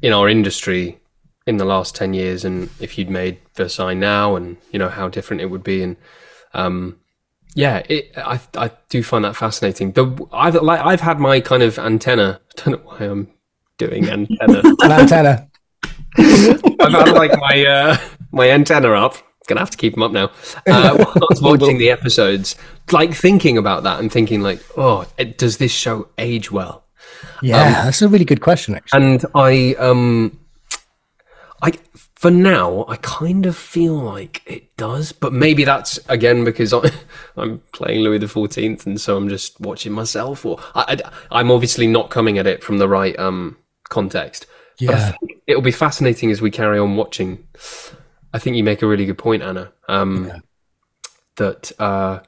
in our industry in the last ten years, and if you'd made Versailles now, and you know how different it would be, and um, yeah, it, I I do find that fascinating. The I've like I've had my kind of antenna. (laughs) I don't know why I'm doing antenna. (laughs) An antenna. I've had like my uh, my antenna up. Gonna have to keep them up now. Uh, while I was watching the episodes, like thinking about that and thinking like, oh, it, does this show age well? Yeah, that's a really good question. Actually, And I, um, I for now, I kind of feel like it does, but maybe that's again because I, (laughs) I'm playing Louis the Fourteenth, and so I'm just watching myself, or I, am obviously not coming at it from the right um context. But I yeah, think it'll be fascinating as we carry on watching. I think you make a really good point, Anna. Um, Yeah. That, uh,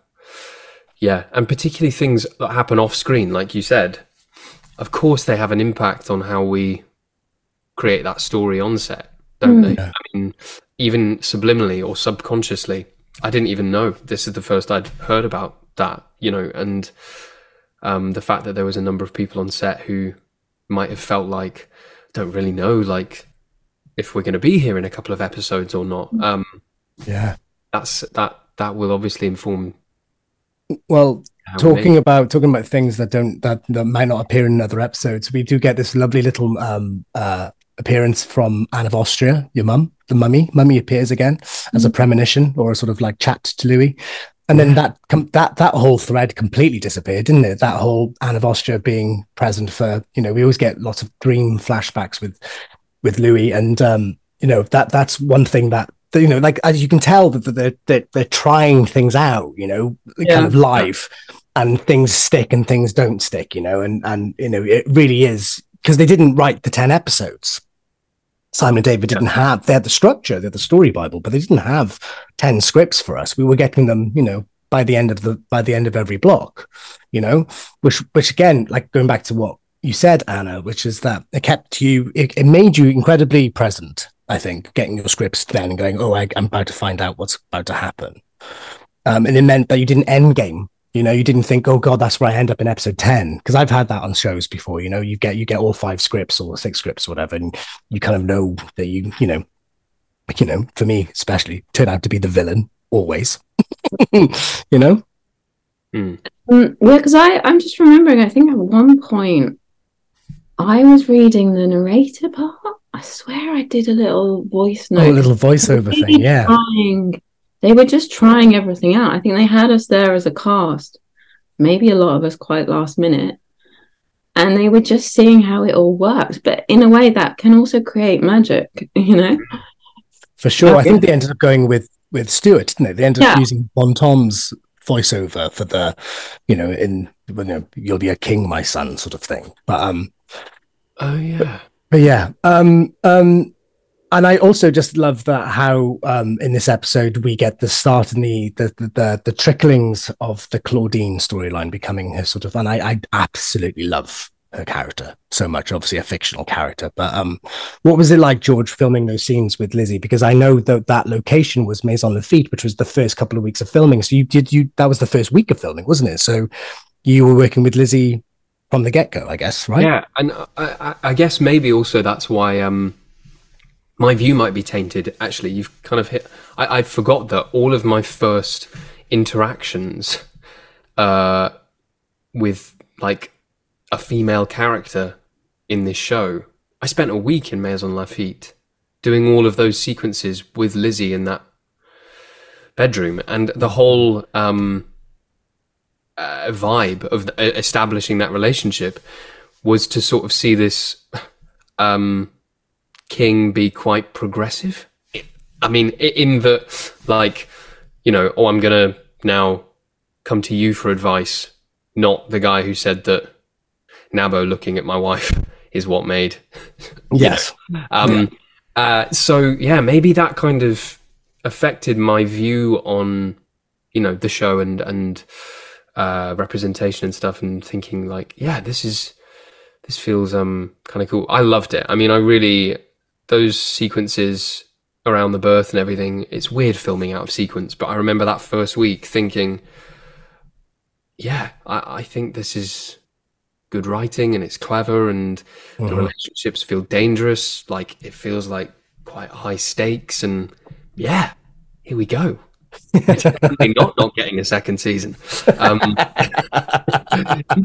yeah, and particularly things that happen off screen, like you said. Of course, they have an impact on how we create that story on set, don't they? Yeah. I mean, even subliminally or subconsciously. I didn't even know. This is the first I'd heard about that, you know, and um, the fact that there was a number of people on set who might have felt like don't really know like if we're going to be here in a couple of episodes or not um yeah. that's that that will obviously inform Well, how talking make- about talking about things that don't that, that might not appear in other episodes we do get this lovely little um uh appearance from anne of austria your mum the mummy mummy appears again as a premonition or a sort of like chat to louis. And then that com- that that whole thread completely disappeared didn't it? That whole anne of austria being present for you know we always get lots of dream flashbacks with with louis. And um you know that that's one thing that you know like as you can tell that they're they're, they're trying things out you know Yeah. kind of live and things stick and things don't stick you know and and you know it really is because they didn't write the 10 episodes simon and david didn't have they had the structure they had the story bible but they didn't have 10 scripts for us. We were getting them you know by the end of the by the end of every block you know which which again like going back to what you said anna which is that it kept you it, it made you incredibly present i think getting your scripts then and going oh I, i'm about to find out what's about to happen. Um, and it meant that you didn't end game you know you didn't think oh god that's where i end up in episode 10 because i've had that on shows before you know you get you get all five scripts or six scripts or whatever and you kind of know that you you know you know for me especially turn out to be the villain always (laughs) you know Um, yeah, because I I'm just remembering. I think at one point I was reading the narrator part. I swear I did a little voice note. oh a little (laughs) voiceover thing yeah Trying, they were just trying everything out. I think they had us there as a cast, maybe a lot of us quite last minute, and they were just seeing how it all worked. But in a way, that can also create magic, (laughs) you know. for sure. I think they ended up going with with Stuart, didn't they? They ended up using Bontemps's voiceover for the you know in you know you'll be a king my son sort of thing. But um oh yeah. But yeah, um, um, and I also just love that how um, in this episode we get the start and the the the, the, tricklings of the Claudine storyline becoming her sort of, and I, I absolutely love her character so much. Obviously, a fictional character, but um, what was it like, George, filming those scenes with Lizzie? Because I know that that location was Maisons-Laffitte, which was the first couple of weeks of filming. So you did you that was the first week of filming, wasn't it? So you were working with Lizzie from the get go. I guess, right? Yeah, and I, I, I guess maybe also that's why um, my view might be tainted. Actually, you've kind of hit. I, I forgot that all of my first interactions uh, with like a female character in this show, I spent a week in Maisons-Laffitte doing all of those sequences with Lizzie in that bedroom, and the whole um, uh, vibe of establishing that relationship was to sort of see this um, king be quite progressive. I mean, in the like, you know, oh, I'm gonna now come to you for advice, not the guy who said that Nabo looking at my wife (laughs) is what made. (laughs) Yes. um, yeah. Uh, so yeah, maybe that kind of affected my view on, you know, the show and and uh, representation and stuff, and thinking like, yeah, this is this feels um kind of cool. I loved it. I mean, I really those sequences around the birth and everything. It's weird filming out of sequence, but I remember that first week thinking, yeah, I, I think this is good writing and it's clever and mm-hmm. the relationships feel dangerous. Like it feels like quite high stakes and yeah, here we go. (laughs) not not getting a second season. Um, (laughs)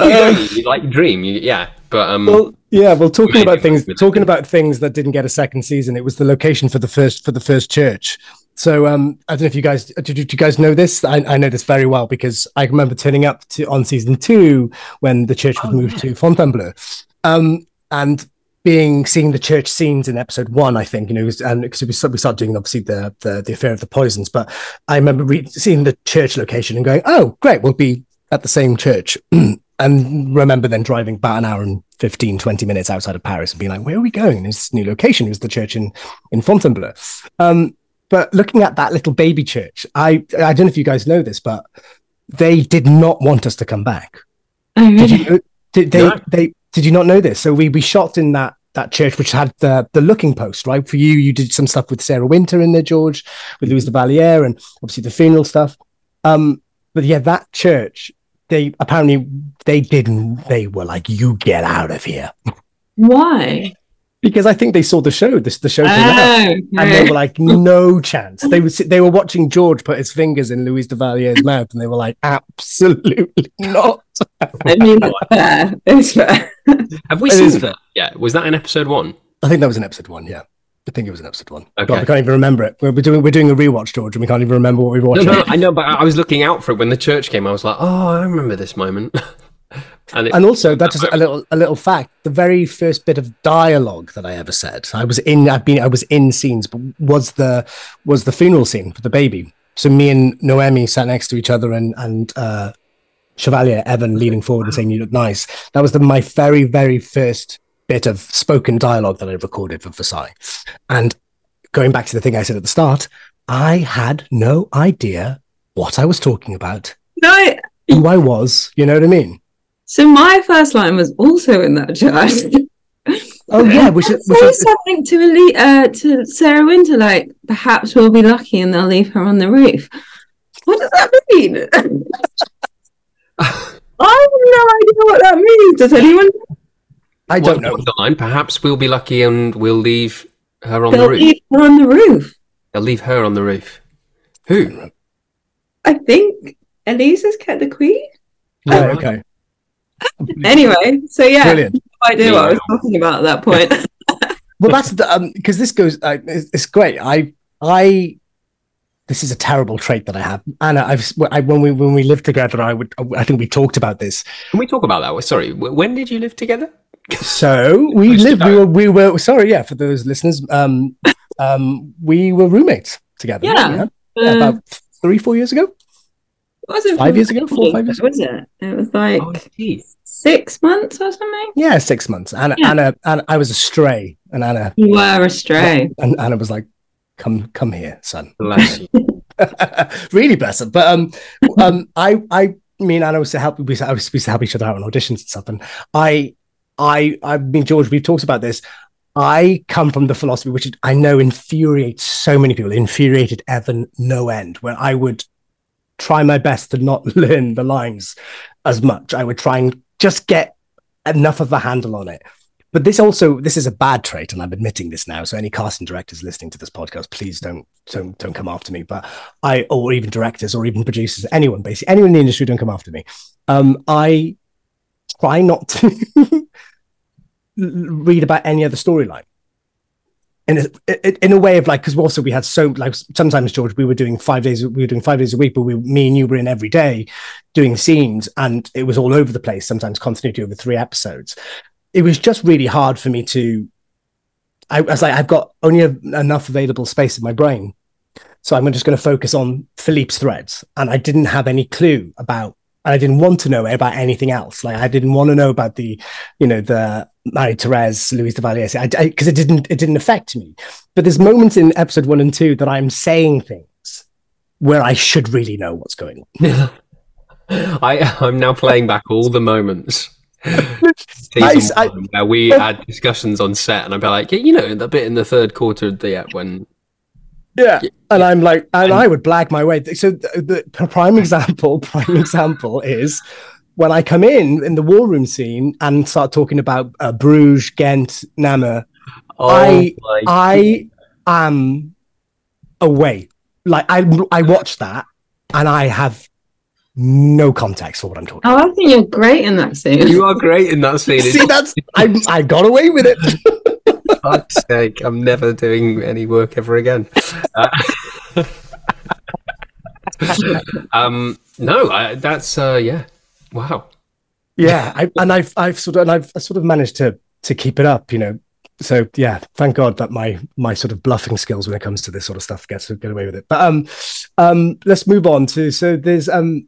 you, like dream, you, yeah. But um, well, yeah. Well, talking about things, talking about things that didn't get a second season, it was the location for the first for the first church. So um, I don't know if you guys did, did you guys know this? I, I, know this very well because I remember turning up to on season two when the church was oh, moved yeah. to Fontainebleau, um, and being seeing the church scenes in episode one. I think you know, and because we, we started doing obviously the, the, the affair of the poisons, but I remember re- seeing the church location and going, "Oh, great, we'll be at the same church." (clears throat) and remember then driving about an hour and 15 20 minutes outside of paris and being like where are we going this new location is the church in in fontainebleau um, but looking at that little baby church, I I don't know if you guys know this, but they did not want us to come back. Oh, really? Did you, did they, no. they did you not know this? So we we shot in that that church which had the the looking post, right? For you, you did some stuff with Sarah Winter in there, George, with Louise de Valliere, and obviously the funeral stuff. Um, but yeah, that church, they apparently they didn't. They were like, "You get out of here." Why? because I think they saw the show, this the show came oh, out, and they were like, no chance. They were they were watching George put his fingers in Louise de Valliere's mouth, and they were like, absolutely not. (laughs) I mean, it's fair. It's fair. Have we seen that? Yeah, was that in episode one? I think that was in episode one. Yeah. I think it was in episode one. Okay. God, I can't even remember it. We're, doing we're doing a rewatch, George, and we can't even remember what we watched. No, no, I know, but I was looking out for it when the church came. I was like, oh, I remember this moment. (laughs) And, it, and also, that's just (laughs) a little a little fact. The very first bit of dialogue that I ever said, I was in. I've been. I was in scenes, but was the was the funeral scene for the baby. So me and Noemi sat next to each other, and and uh, Chevalier Evan leaning forward and saying, "You look nice." That was the, my very very first bit of spoken dialogue that I recorded for Versailles. And going back to the thing I said at the start, I had no idea what I was talking about. No, who I was. You know what I mean? So my first line was also in that chart. Oh yeah, we should, should... something to Elite, uh, to Sarah Winter, like perhaps we'll be lucky and they'll leave her on the roof. What does that mean? (laughs) I have no idea what that means. Does anyone? I don't know. The line, perhaps we'll be lucky and we'll leave her on they'll the roof. Leave her on the roof. They'll leave her on the roof. Who? I think Elise's cat the queen. Yeah, okay (laughs) anyway, so yeah, Brilliant. no idea yeah. what I was talking about at that point. (laughs) well, (laughs) that's because um, this goes. Uh, it's, it's, great. I I this is a terrible trait that I have. Anna, I've I, when we when we lived together, I would I think we talked about this. Can we talk about that? Sorry, when did you live together? (laughs) So we lived. We were we were sorry. Yeah, for those listeners, um, um, we were roommates together. Yeah, yeah? Uh, about three four years ago. Was it five years ago? Four five years? Ago, Was it? It was like oh, six months or something. Yeah, six months. Anna, yeah. Anna, Anna, I was a stray, and Anna. You were a stray, and Anna was like, "Come, come here, son." Bless you. (laughs) really bless her. But um, um, I, I, me and Anna was to help. We, I was supposed to help each other out on auditions and stuff. And I, I, I mean, George, we've talked about this. I come from the philosophy which I know infuriates so many people, infuriated Evan no end, where I would try my best to not (laughs) learn the lines as much. I would try and just get enough of a handle on it. But this also this is a bad trait, and I'm admitting this now. So any casting directors listening to this podcast, please don't don't don't come after me. But I or even directors or even producers, anyone basically anyone in the industry, don't come after me. Um, I try not to (laughs) read about any other storyline in a, in a way of like because also we had so like sometimes George we were doing five days we were doing five days a week but we me and you were in every day doing scenes and it was all over the place sometimes continuity over three episodes it was just really hard for me to I, was like I've got only a, enough available space in my brain so I'm just going to focus on Philippe's threads and I didn't have any clue about and I didn't want to know about anything else. Like I didn't want to know about the, you know, the Marie Therese, Louise de Valliere, because it didn't it didn't affect me. But there's moments in episode one and two that I'm saying things where I should really know what's going on. (laughs) I I'm now playing back all the moments. I, I, where we (laughs) had discussions on set, and I'd be like, yeah, you know, the bit in the third quarter of the app when yeah. And I'm like, and I would blag my way. So the, the prime example, (laughs) prime example is when I come in in the war room scene and start talking about uh, Bruges, Ghent, Namur. Oh I I am away. Like I I watch that and I have no context for what I'm talking. Oh, about. I think you're great in that scene. You are great in that scene. See, that's I I got away with it. (laughs) fuck's sake, I'm never doing any work ever again. Uh, (laughs) um, no, I, that's uh, yeah, wow. Yeah, I, and I've I've sort of and I've sort of managed to to keep it up, you know. So yeah, thank God that my my sort of bluffing skills when it comes to this sort of stuff gets get away with it. But um, um, let's move on to so there's um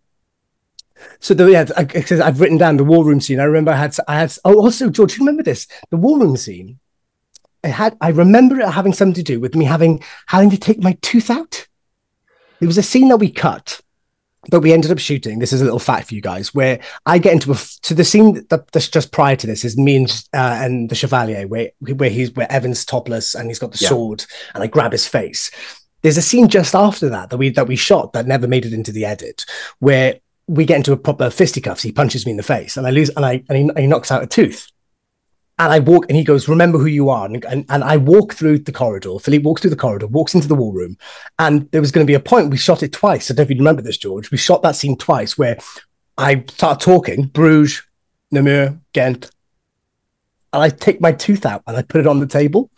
so the, yeah, I, I've written down the war room scene. I remember I had I had oh also George, you remember this? The war room scene it had I remember it having something to do with me having having to take my tooth out. It was a scene that we cut but we ended up shooting. This is a little fact for you guys, where I get into a to the scene that, that's just prior to this is me and uh, and the Chevalier, where where he's where Evan's topless and he's got the yeah. sword, and I grab his face. There's a scene just after that that we that we shot that never made it into the edit, where we get into a proper fisticuffs. He punches me in the face, and I lose, and I and he, and he knocks out a tooth and I walk, and he goes, "Remember who you are." And, and, and I walk through the corridor. Philippe walks through the corridor, walks into the war room, and there was going to be a point. We shot it twice. I don't know if you remember this, George. We shot that scene twice, where I start talking Bruges, Namur, Ghent, and I take my tooth out and I put it on the table.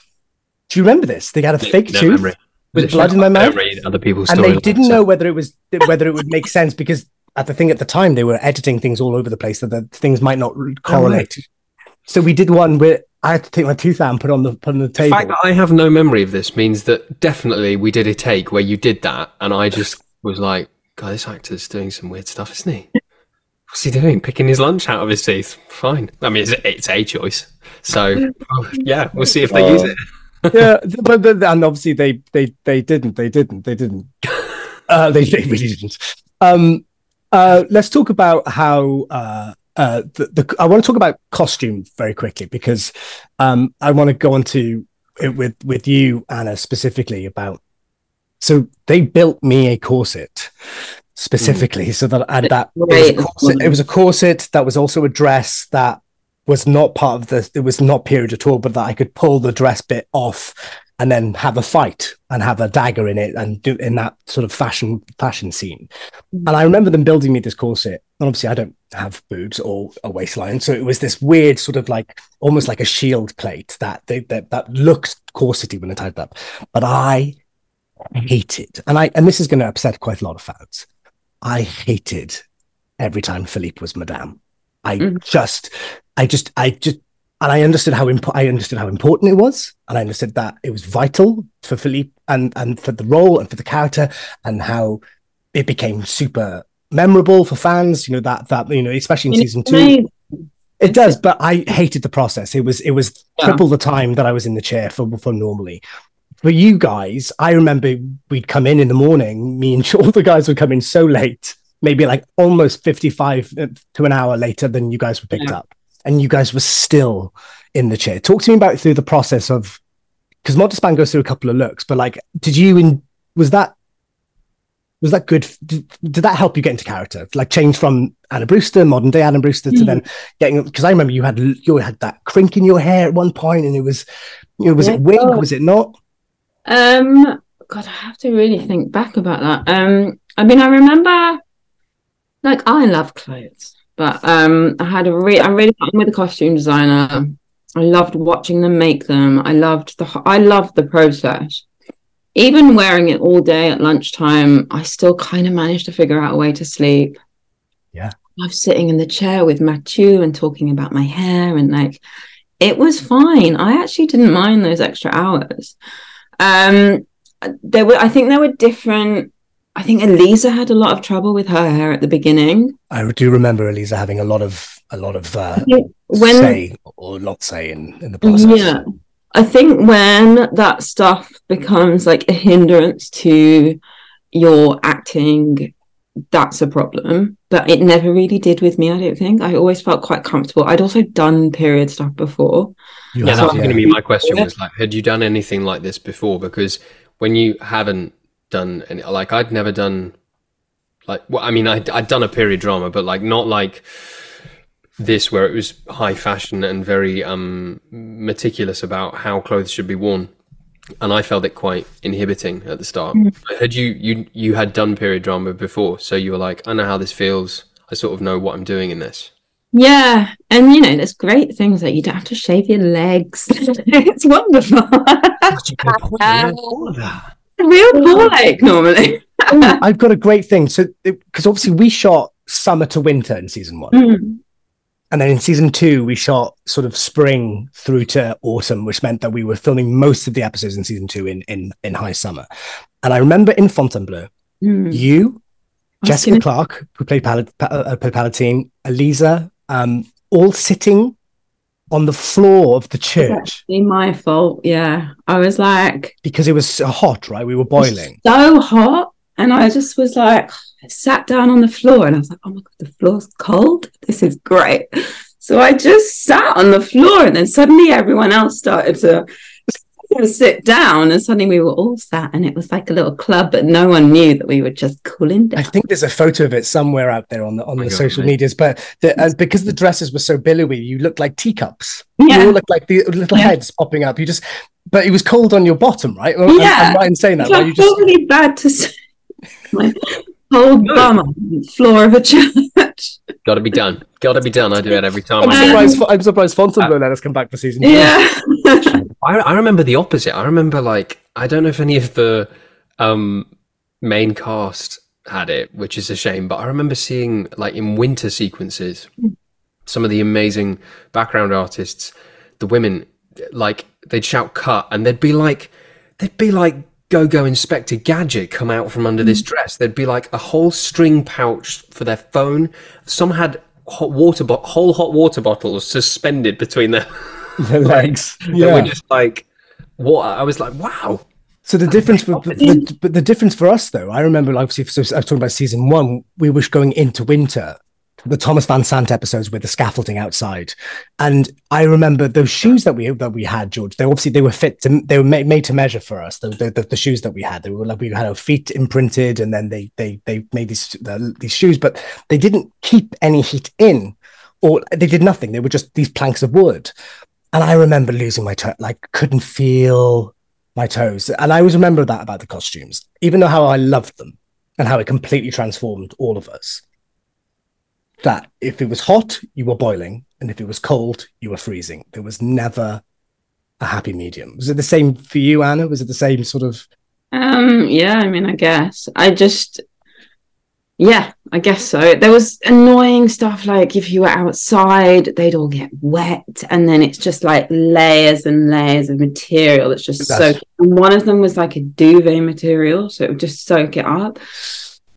Do you remember this? They had a fake no tooth memory. with blood in my mouth. Other people's and they didn't know whether it was whether it would make sense because at the thing at the time they were editing things all over the place so that things might not correlate. Oh, right. So we did one where I had to take my tooth out and put on the put on the table. The fact that I have no memory of this means that definitely we did a take where you did that, and I just (laughs) was like, "God, this actor's doing some weird stuff, isn't he? What's he doing? Picking his lunch out of his teeth? Fine. I mean, it's, it's a choice. So yeah, we'll see if they uh, use it." (laughs) yeah, (laughs) but, but and obviously they they they didn't. They didn't. They didn't. Uh, they they really didn't. Um, uh, let's talk about how uh, uh, the, the, I want to talk about costume very quickly because um, I want to go on to it with with you, Anna, specifically about. So they built me a corset specifically, mm. so that and that right. it, was corset, it was a corset that was also a dress that was not part of the. It was not period at all, but that I could pull the dress bit off and then have a fight and have a dagger in it and do in that sort of fashion fashion scene. And I remember them building me this corset. And obviously I don't have boobs or a waistline. So it was this weird sort of like almost like a shield plate that they, that that looked corsety when it tied up. But I hated, and I and this is going to upset quite a lot of fans. I hated every time Philippe was Madame. I mm-hmm. just, I just, I just and I understood how imp- I understood how important it was, and I understood that it was vital for Philippe and and for the role and for the character, and how it became super memorable for fans. You know that that you know especially in season two. It does, but I hated the process. It was it was yeah. triple the time that I was in the chair for for normally. For you guys, I remember we'd come in in the morning. Me and (laughs) all the guys would come in so late, maybe like almost fifty five uh, to an hour later than you guys were picked yeah. up and you guys were still in the chair. Talk to me about through the process of because Montespan goes through a couple of looks, but like, did you in was that Was that good? Did, did that help you get into character? Like change from Anna Brewster, modern day Anna Brewster, to Mm. then getting because I remember you had you had that crink in your hair at one point, and it was, you know, was it Yeah. wig? Was it not? Um, God, I have to really think back about that. Um, I mean, I remember, like, I love clothes, but um, I had a re- I really got on with the costume designer. I loved watching them make them. I loved the I loved the process. Even wearing it all day at lunchtime, I still kind of managed to figure out a way to sleep. Yeah. I was sitting in the chair with Mathieu and talking about my hair and like it was fine. I actually didn't mind those extra hours. Um, there were, I think there were different. I think Elisa had a lot of trouble with her hair at the beginning. I do remember Elisa having a lot of a lot of uh, When say or not say in in the process. yeah, I think when that stuff becomes like a hindrance to your acting, that's a problem. But it never really did with me. I don't think. I always felt quite comfortable. I'd also done period stuff before. You Yeah, have, that was yeah. going to be my question. Was like, had you done anything like this before? Because when you haven't done any, like I'd never done, like, well, I mean, I'd, I'd done a period drama, but like not like this, where it was high fashion and very um meticulous about how clothes should be worn. And I felt it quite inhibiting at the start. But Had you you you had done period drama before, so you were like, I know how this feels. I sort of know what I'm doing in this. Yeah, and you know, there's great things like you don't have to shave your legs. (laughs) it's wonderful. all of that. Real poor like normally. Oh, (laughs) I've got a great thing. So because obviously we shot summer to winter in season one. Mm. And then in season two, we shot sort of spring through to autumn, which meant that we were filming most of the episodes in season two in in, in high summer. And I remember in Fontainebleau, Mm. you, Jessica gonna- Clark, who played Pal- Pa- uh, played Palatine, Elisa, um, all sitting on the floor of the church my fault. Yeah, I was like because it was so hot, right? We were boiling. so hot, and I just was like, I sat down on the floor, and I was like, oh my god, the floor's cold. This is great. So I just sat on the floor, and then suddenly everyone else started to sit down, and suddenly we were all sat, and it was like a little club, but no one knew that we were just cooling down I think there's a photo of it somewhere out there on the on my the social mate. medias, but the, uh, because the dresses were so billowy, you looked like teacups. You Yeah, all looked like the little Yeah. heads popping up. You just, but it was cold on your bottom, right? Well, I'm- Yeah. I'm, right in saying that. it's Right? You just, probably bad to say. My whole No. bum on the floor of a church. Got to be done. Got to be done. I do it every time. I'm I do it. surprised. I'm surprised Fontainebleau let us come back for season two. Yeah. (laughs) I, I remember the opposite. I remember like I don't know if any of the um, main cast had it, which is a shame. But I remember seeing like in winter sequences, some of the amazing background artists, the women, like they'd shout "cut" and they'd be like, they'd be like go-go Inspector Gadget come out from under this dress. There'd be like a whole string pouch for their phone. Some had hot water, bo- whole hot water bottles suspended between their (laughs) (laughs) The legs. that were Yeah. just like what I was like, wow. So the difference, for, the, but the difference for us though, I remember, like, obviously, so I was talking about season one. We were going into winter, the Thomas Vincent episodes with the scaffolding outside, and I remember those shoes that we that we had, George. They obviously they were fit to, they were made, made to measure for us. The, the, the, the shoes that we had, they were like we had our feet imprinted, and then they they they made these the, these shoes, but they didn't keep any heat in, or they did nothing. They were just these planks of wood. And I remember losing my toe, like couldn't feel my toes. And I always remember that about the costumes, even though how I loved them and how it completely transformed all of us. That if it was hot, you were boiling, and if it was cold, you were freezing. There was never a happy medium. Was it the same for you, Anna? Was it the same sort of? Um, yeah, I mean, I guess. I just yeah, I guess so. There was annoying stuff like if you were outside, they'd all get wet, and then it's just like layers and layers of material that's just That's- soaked. And one of them was like a duvet material, so it would just soak it up.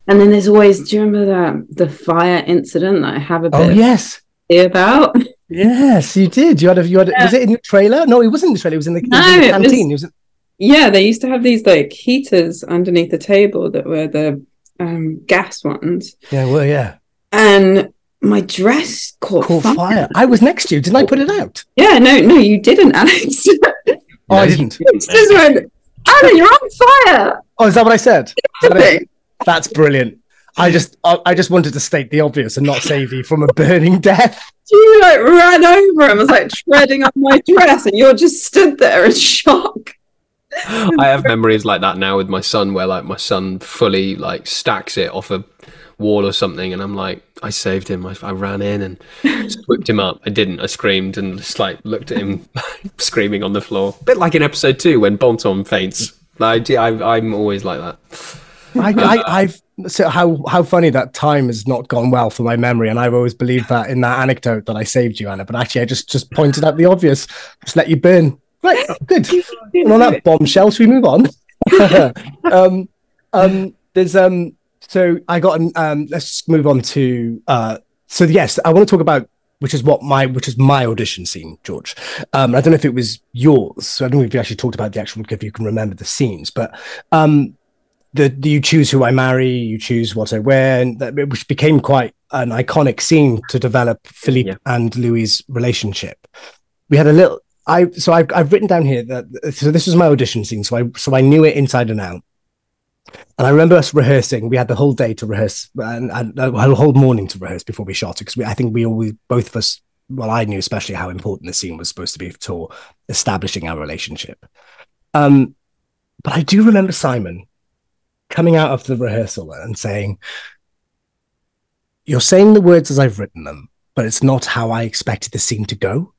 And then there's always, do you remember the the fire incident that I have a oh, bit Oh yes, about? yes, you did. You had a, you had. A, Yeah. Was it in the trailer? No, it wasn't in the trailer. It was in the, it was No, in the it was- It was, Yeah, they used to have these like heaters underneath the table that were the um, gas ones. yeah, well, yeah. And my dress caught, Caught fire. fire. I was next to you. Didn't I put it out? Yeah, no, no, you didn't, Alex. (laughs) Oh, I didn't. It's just went, Anna, you're on fire. Oh, is that what I said? That? That's brilliant. I just I, I just wanted to state the obvious and not save you from a burning (laughs) death. You like ran over him, was like treading on my dress, and you're just stood there in shock. I have memories like that now with my son, where like my son fully like stacks it off a wall or something, and I'm like, I saved him. I, I ran in and (laughs) whipped him up. I didn't. I screamed and just like looked at him (laughs) screaming on the floor. A bit like in episode two when Bontemps faints. Like, I, I'm always like that. I, (laughs) I, I've so how how funny that time has not gone well for my memory, and I've always believed that in that anecdote that I saved you, Anna. But actually, I just just pointed out the obvious, just let you burn. Right, (laughs) good. And on that bombshell, should we move on? (laughs) um, um, there's um, so I got an um, let's move on to uh, so yes, I want to talk about which is what my which is my audition scene, George. Um, I don't know if it was yours. So I don't know if you actually talked about the actual if you can remember the scenes, but um, the you choose who I marry, you choose what I wear, and that, which became quite an iconic scene to develop Philippe Yeah. and Louis' relationship. We had a little. I so I've, I've written down here that so this was my audition scene, so I so I knew it inside and out. And I remember us rehearsing. We had the whole day to rehearse, and, and uh, a whole morning to rehearse before we shot it. Because I think we all, both of us, well, I knew especially how important the scene was supposed to be for establishing our relationship. Um, but I do remember Simon coming out of the rehearsal and saying, "You're saying the words as I've written them, but it's not how I expected the scene to go."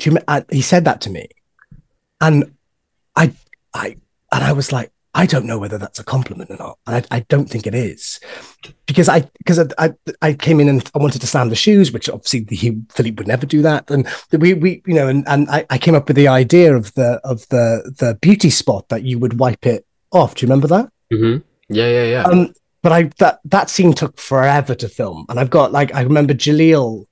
Do you, I, he said that to me, and I, I, and I was like, I don't know whether that's a compliment or not. I, I don't think it is, because I because I, I I came in and I wanted to slam the shoes, which obviously he Philippe would never do that, and we we you know and and I, I came up with the idea of the of the the beauty spot that you would wipe it off. Do you remember that? hmm Yeah, yeah, yeah. Um, but I that that scene took forever to film, and I've got like I remember Jalil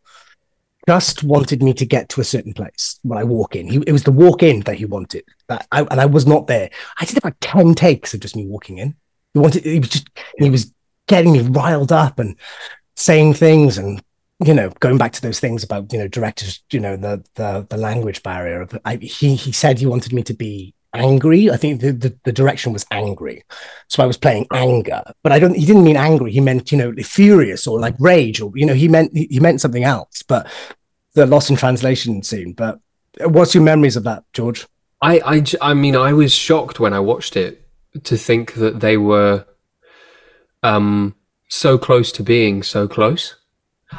just wanted me to get to a certain place when I walk in. He, it was the walk in that he wanted, that I, and I was not there. I did about ten takes of just me walking in. He wanted. He was just. He was getting me riled up and saying things and you know going back to those things about you know directors you know the the, the language barrier of I, he he said he wanted me to be angry i think the, the the direction was angry so i was playing anger but i don't he didn't mean angry he meant you know furious or like rage or you know he meant he, he meant something else but the lost in translation scene but what's your memories of that george I, I, I mean, I was shocked when I watched it to think that they were um, so close to being so close.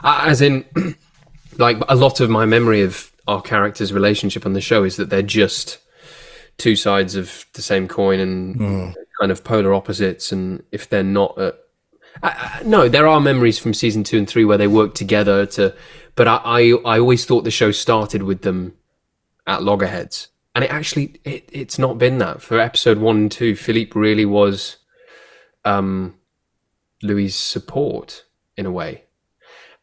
As in, (clears throat) like, a lot of my memory of our characters' relationship on the show is that they're just two sides of the same coin and mm. kind of polar opposites. And if they're not at I, I, no, there are memories from season two and three where they work together to, but I, I, I always thought the show started with them at loggerheads, and it actually it, it's not been that for episode one and two. Philippe really was, um, Louis' support in a way,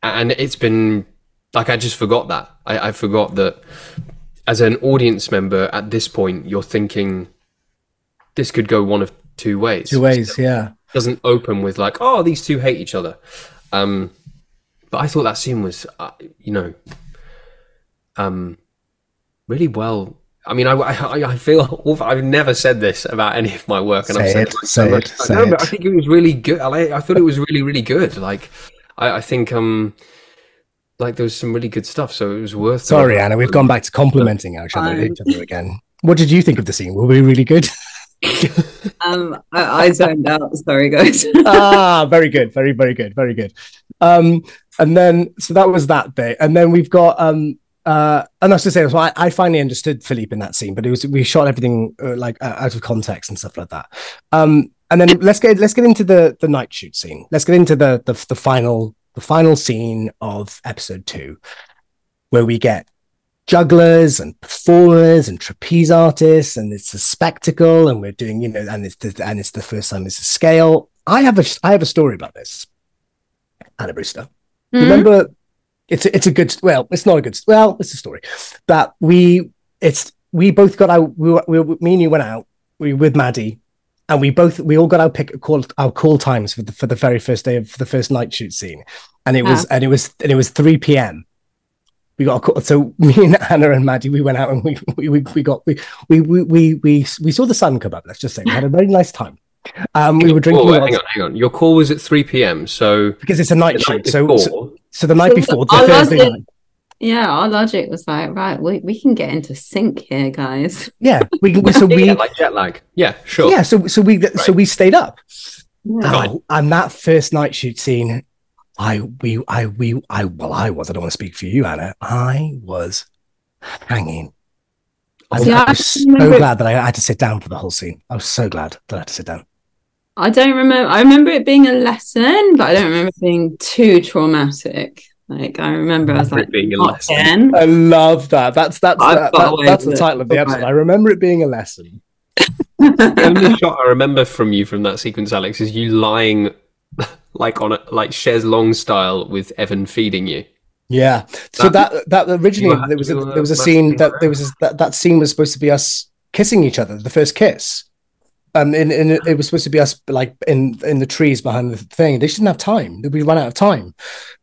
and it's been like I just forgot that. I, I forgot that as an audience member at this point, you're thinking this could go one of two ways. two ways yeah doesn't open with like, oh, these two hate each other. Um, but I thought that scene was, uh, you know, um, really well. I mean, I, I, I feel (laughs) awful. I've never said this about any of my work, and I've said it, like, say so much. it, say no, but. I think it was really good. I, I thought it was really, really good. Like, I, I think, um, like there was some really good stuff, so it was worth. sorry anna we've gone back to complimenting each other, each other again what did you think of the scene were we really good (laughs) Um, I, I zoned out. Sorry, guys. ah, very good, very, very good, very good. Um, and then so that was that bit, and then we've got um, uh, and that's to say, so I, I finally understood Philippe in that scene, but it was we shot everything uh, like uh, out of context and stuff like that. Um, and then let's get let's get into the the night shoot scene. Let's get into the the, the final the final scene of episode two, where we get jugglers and performers and trapeze artists and it's a spectacle and we're doing you know and it's the, and it's the first time it's a scale. I have a i have a story about this. Anna brewster Mhm. remember it's a, it's a good well it's not a good well it's a story that we it's we both got out we, were, we were- me and you went out we were with maddie and we both we all got our pick call our call times for the for the very first day of for the first night shoot scene and it was and it was and it was 3 p.m we got a call. So me and Anna and Maddie, we went out and we we, we, we got we, we we we we we saw the sun come up. Let's just say we had a very nice time. Um, we were drinking Oh, lots- hang on, hang on. Your call was at 3 p.m. So because it's a night the shoot. So, so, so the night So before, the our Thursday logic- night. Yeah, our logic was like, right, we, we can get into sync here, guys. Yeah, we. So (laughs) we yeah, like jet lag. Yeah, sure. yeah. So so we so we stayed up. Yeah. Fine. Oh, and that first night shoot scene, I we I we I well I was I don't want to speak for you Anna. I was hanging. I, See, I I was so remember- glad that I had to sit down for the whole scene. I was so glad that I had to sit down. I don't remember. I remember it being a lesson, but I don't remember it being too traumatic. Like I remember, I was Remember like, it being a "Not lesson." again." I love that. That's that's that, that- that's the title of the episode. I remember it being a lesson. (laughs) the only shot I remember from you from that sequence, Alex, is you lying (laughs) like on a like chaise longue style with Evan feeding you. Yeah. So That- that that originally you there was a, there was a uh, scene that there was a, that that scene was supposed to be us kissing each other, the first kiss. Um, and, and it, was supposed to be us like in in the trees behind the thing. They just didn't have time. We ran out of time.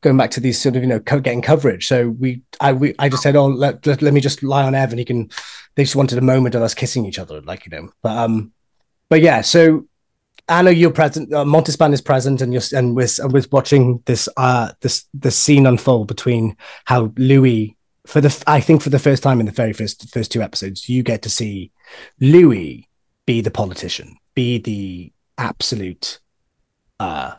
Going back to these sort of you know co- getting coverage. So we I we I just said, oh let, let let me just lie on Evan. He can. They just wanted a moment of us kissing each other, like you know. But um, but yeah. So Anna, you're present. Uh, Montespan is present, and you're and we're and we're watching this uh this this scene unfold between how Louis for the I think for the first time in the very first first two episodes, you get to see Louis be the politician, be the absolute uh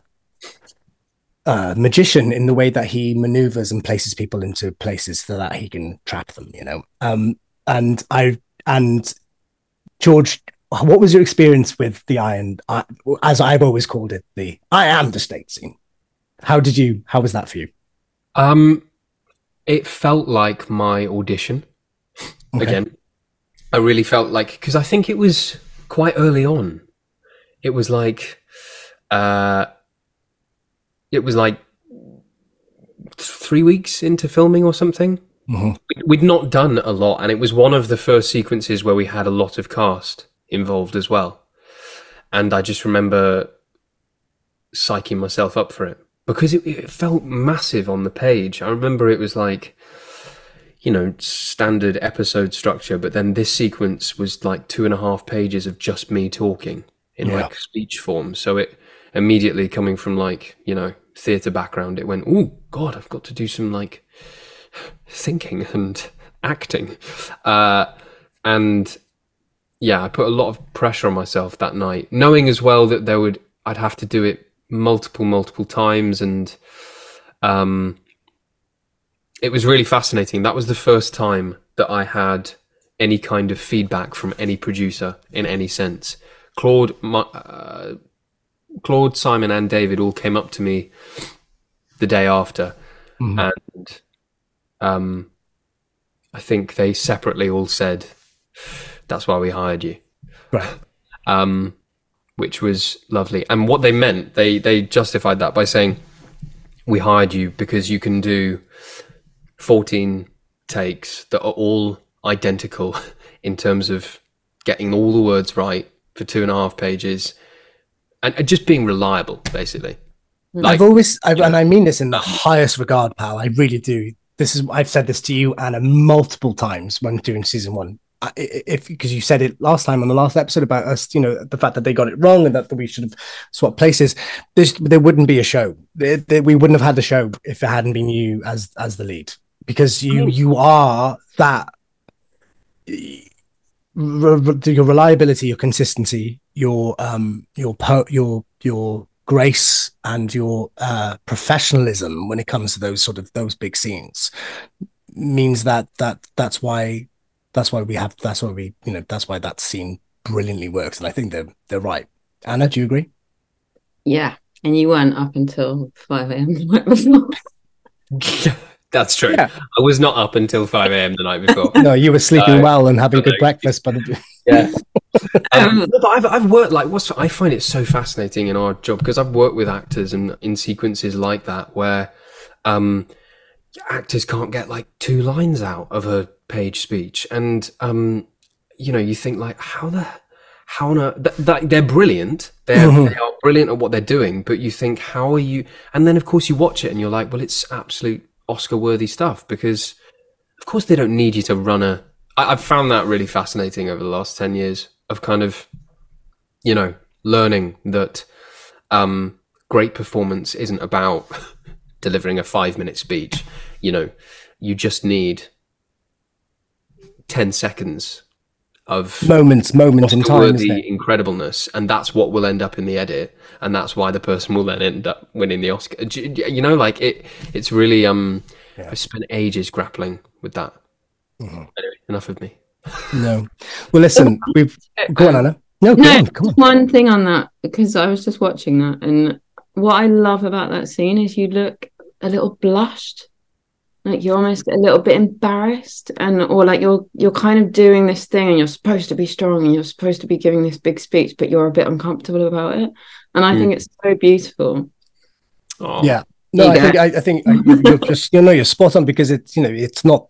uh magician in the way that he maneuvers and places people into places so that he can trap them, you know. Um and I and George what was your experience with the iron uh, as I've always called it the I am the state scene? How did you how was that for you? Um, it felt like my audition Okay. again. I really felt like because I think it was quite early on. It was like, uh, it was like three weeks into filming or something. Mhm. We'd- We'd not done a lot, and it was one of the first sequences where we had a lot of cast involved as well. And I just remember psyching myself up for it because it, it felt massive on the page. I remember it was like, you know, standard episode structure, but then this sequence was like two and a half pages of just me talking in Yeah. like speech form. So it immediately coming from like, you know, theatre background, it went, oh, God, I've got to do some like thinking and acting. Uh, and yeah, I put a lot of pressure on myself that night, knowing as well that there would I'd have to do it multiple, multiple times, and um, it was really fascinating. That was the first time that I had any kind of feedback from any producer in any sense. Claude, my, uh, Claude, Simon, and David all came up to me the day after, Mhm. and um, I think they separately all said, "That's why we hired you." Right. um, which was lovely. And what they meant, they they justified that by saying, "We hired you because you can do fourteen takes that are all identical (laughs) in terms of getting all the words right for two and a half pages, and, and just being reliable, basically." Hmm. Like, I've always, I've, and I mean this in the uh, highest regard, pal. I really do. This is, I've said this to you, Anna, multiple times when doing season one. I- I- If because you said it last time on the last episode about us, you know, the fact that they got it wrong and that we should have swapped places. There's, there wouldn't be a show. There- there- we wouldn't have had the show if it hadn't been you as as the lead, because you you are that. your reliability, your consistency, your um, your po- your your grace and your uh, professionalism when it comes to those sort of those big scenes means that that that's why that's why we have that's why we you know that's why that scene brilliantly works and I think they're they're right. Anna, do you agree? Yeah. And you weren't up until 5 a.m. (laughs) the night before. That's true. Yeah. I was not up until five a.m. the night before. (laughs) No, you were sleeping well and having a good breakfast, but (laughs) Yeah. (laughs) Um, but I've, I've worked like what's I find it so fascinating in our job because I've worked with actors and in sequences like that where um, actors can't get like two lines out of a page speech, and um, you know you think like how the how on earth, th- th- they're brilliant they're Mhm. they are brilliant at what they're doing, but you think how are you? And then of course you watch it and you're like, well, it's absolute Oscar worthy stuff because of course they don't need you to run a I, I've found that really fascinating over the last 10 years of kind of, you know, learning that um, great performance isn't about (laughs) delivering a five minute speech. You know, you just need 10 seconds of moments, moments in time. the incredibleness, and that's what will end up in the edit, and that's why the person will then end up winning the Oscar. You you know, like it. It's really um. Yeah. I've spent ages grappling with that. Mhm. Anyway, enough of me. No. Well, listen, we've go on, Anna. No, go No, on, come on. one thing on that because I was just watching that, and what I love about that scene is you look a little blushed, like you're almost a little bit embarrassed, and or like you're you're kind of doing this thing, and you're supposed to be strong, and you're supposed to be giving this big speech, but you're a bit uncomfortable about it, and I Mm. think it's so beautiful. Oh, Yeah. No, I think I, I think you- you're just you know you're spot on because it's you know it's not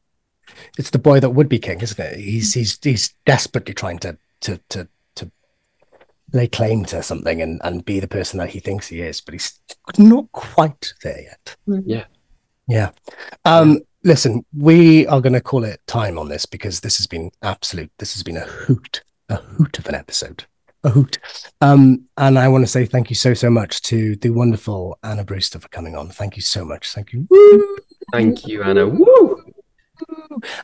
it's the boy that would be king, isn't it? He's he's he's desperately trying to to to to lay claim to something and and be the person that he thinks he is, but he's not quite there yet. Yeah. Yeah. Um listen, we are going to call it time on this because this has been absolute this has been a hoot, a hoot of an episode. A hoot. Um, and I want to say thank you so, so much to the wonderful Anna Brewster for coming on. Thank you so much. Thank you. Woo! Thank you, Anna. Woo!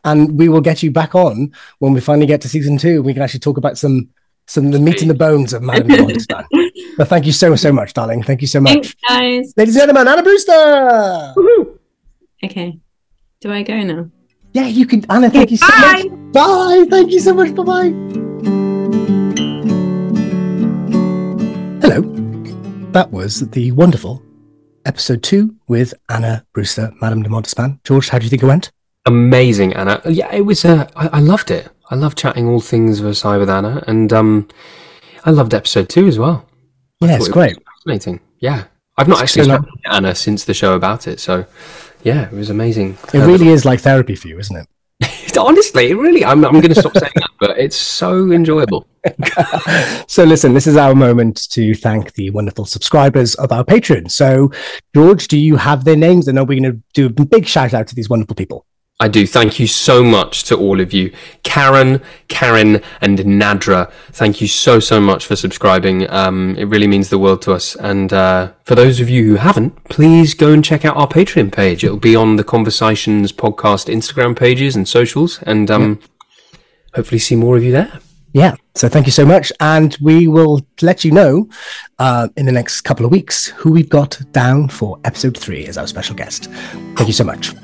And we will get you back on when we finally get to season two. We can actually talk about some some the meat and the bones of Madame Monster. (laughs) but thank you so, so much, darling. Thank you so much. Thanks, guys. Ladies and gentlemen, Anna Brewster. Okay, do I go now? Yeah, you can Anna, thank you so Bye. much. Bye. Thank you so much. Bye-bye. Hello. That was the wonderful episode two with Anna Brewster, Madame de Montespan. George, how do you think it went? Amazing, Anna. Yeah, it was. Uh, I, I loved it. I love chatting all things Versailles with Anna, and um, I loved episode two as well. I Yeah, it's it great. fascinating. Yeah, I've not actually So, spoken to Anna since the show about it, so yeah, it was amazing. It really is like therapy for you, isn't it? (laughs) honestly, it really. I'm, I'm going to stop saying that, but it's so enjoyable. (laughs) so listen, this is our moment to thank the wonderful subscribers of our Patreon. So, George, do you have their names? And are we going to do a big shout out to these wonderful people? I do. Thank you so much to all of you. Karen, Karen, and Nadra, thank you so, so much for subscribing. Um, it really means the world to us. And uh, for those of you who haven't, please go and check out our Patreon page. It'll be on the Conversations podcast Instagram pages and socials. And um, hopefully see more of you there. Yeah. So thank you so much. And we will let you know uh, in the next couple of weeks who we've got down for episode three as our special guest. Thank you so much.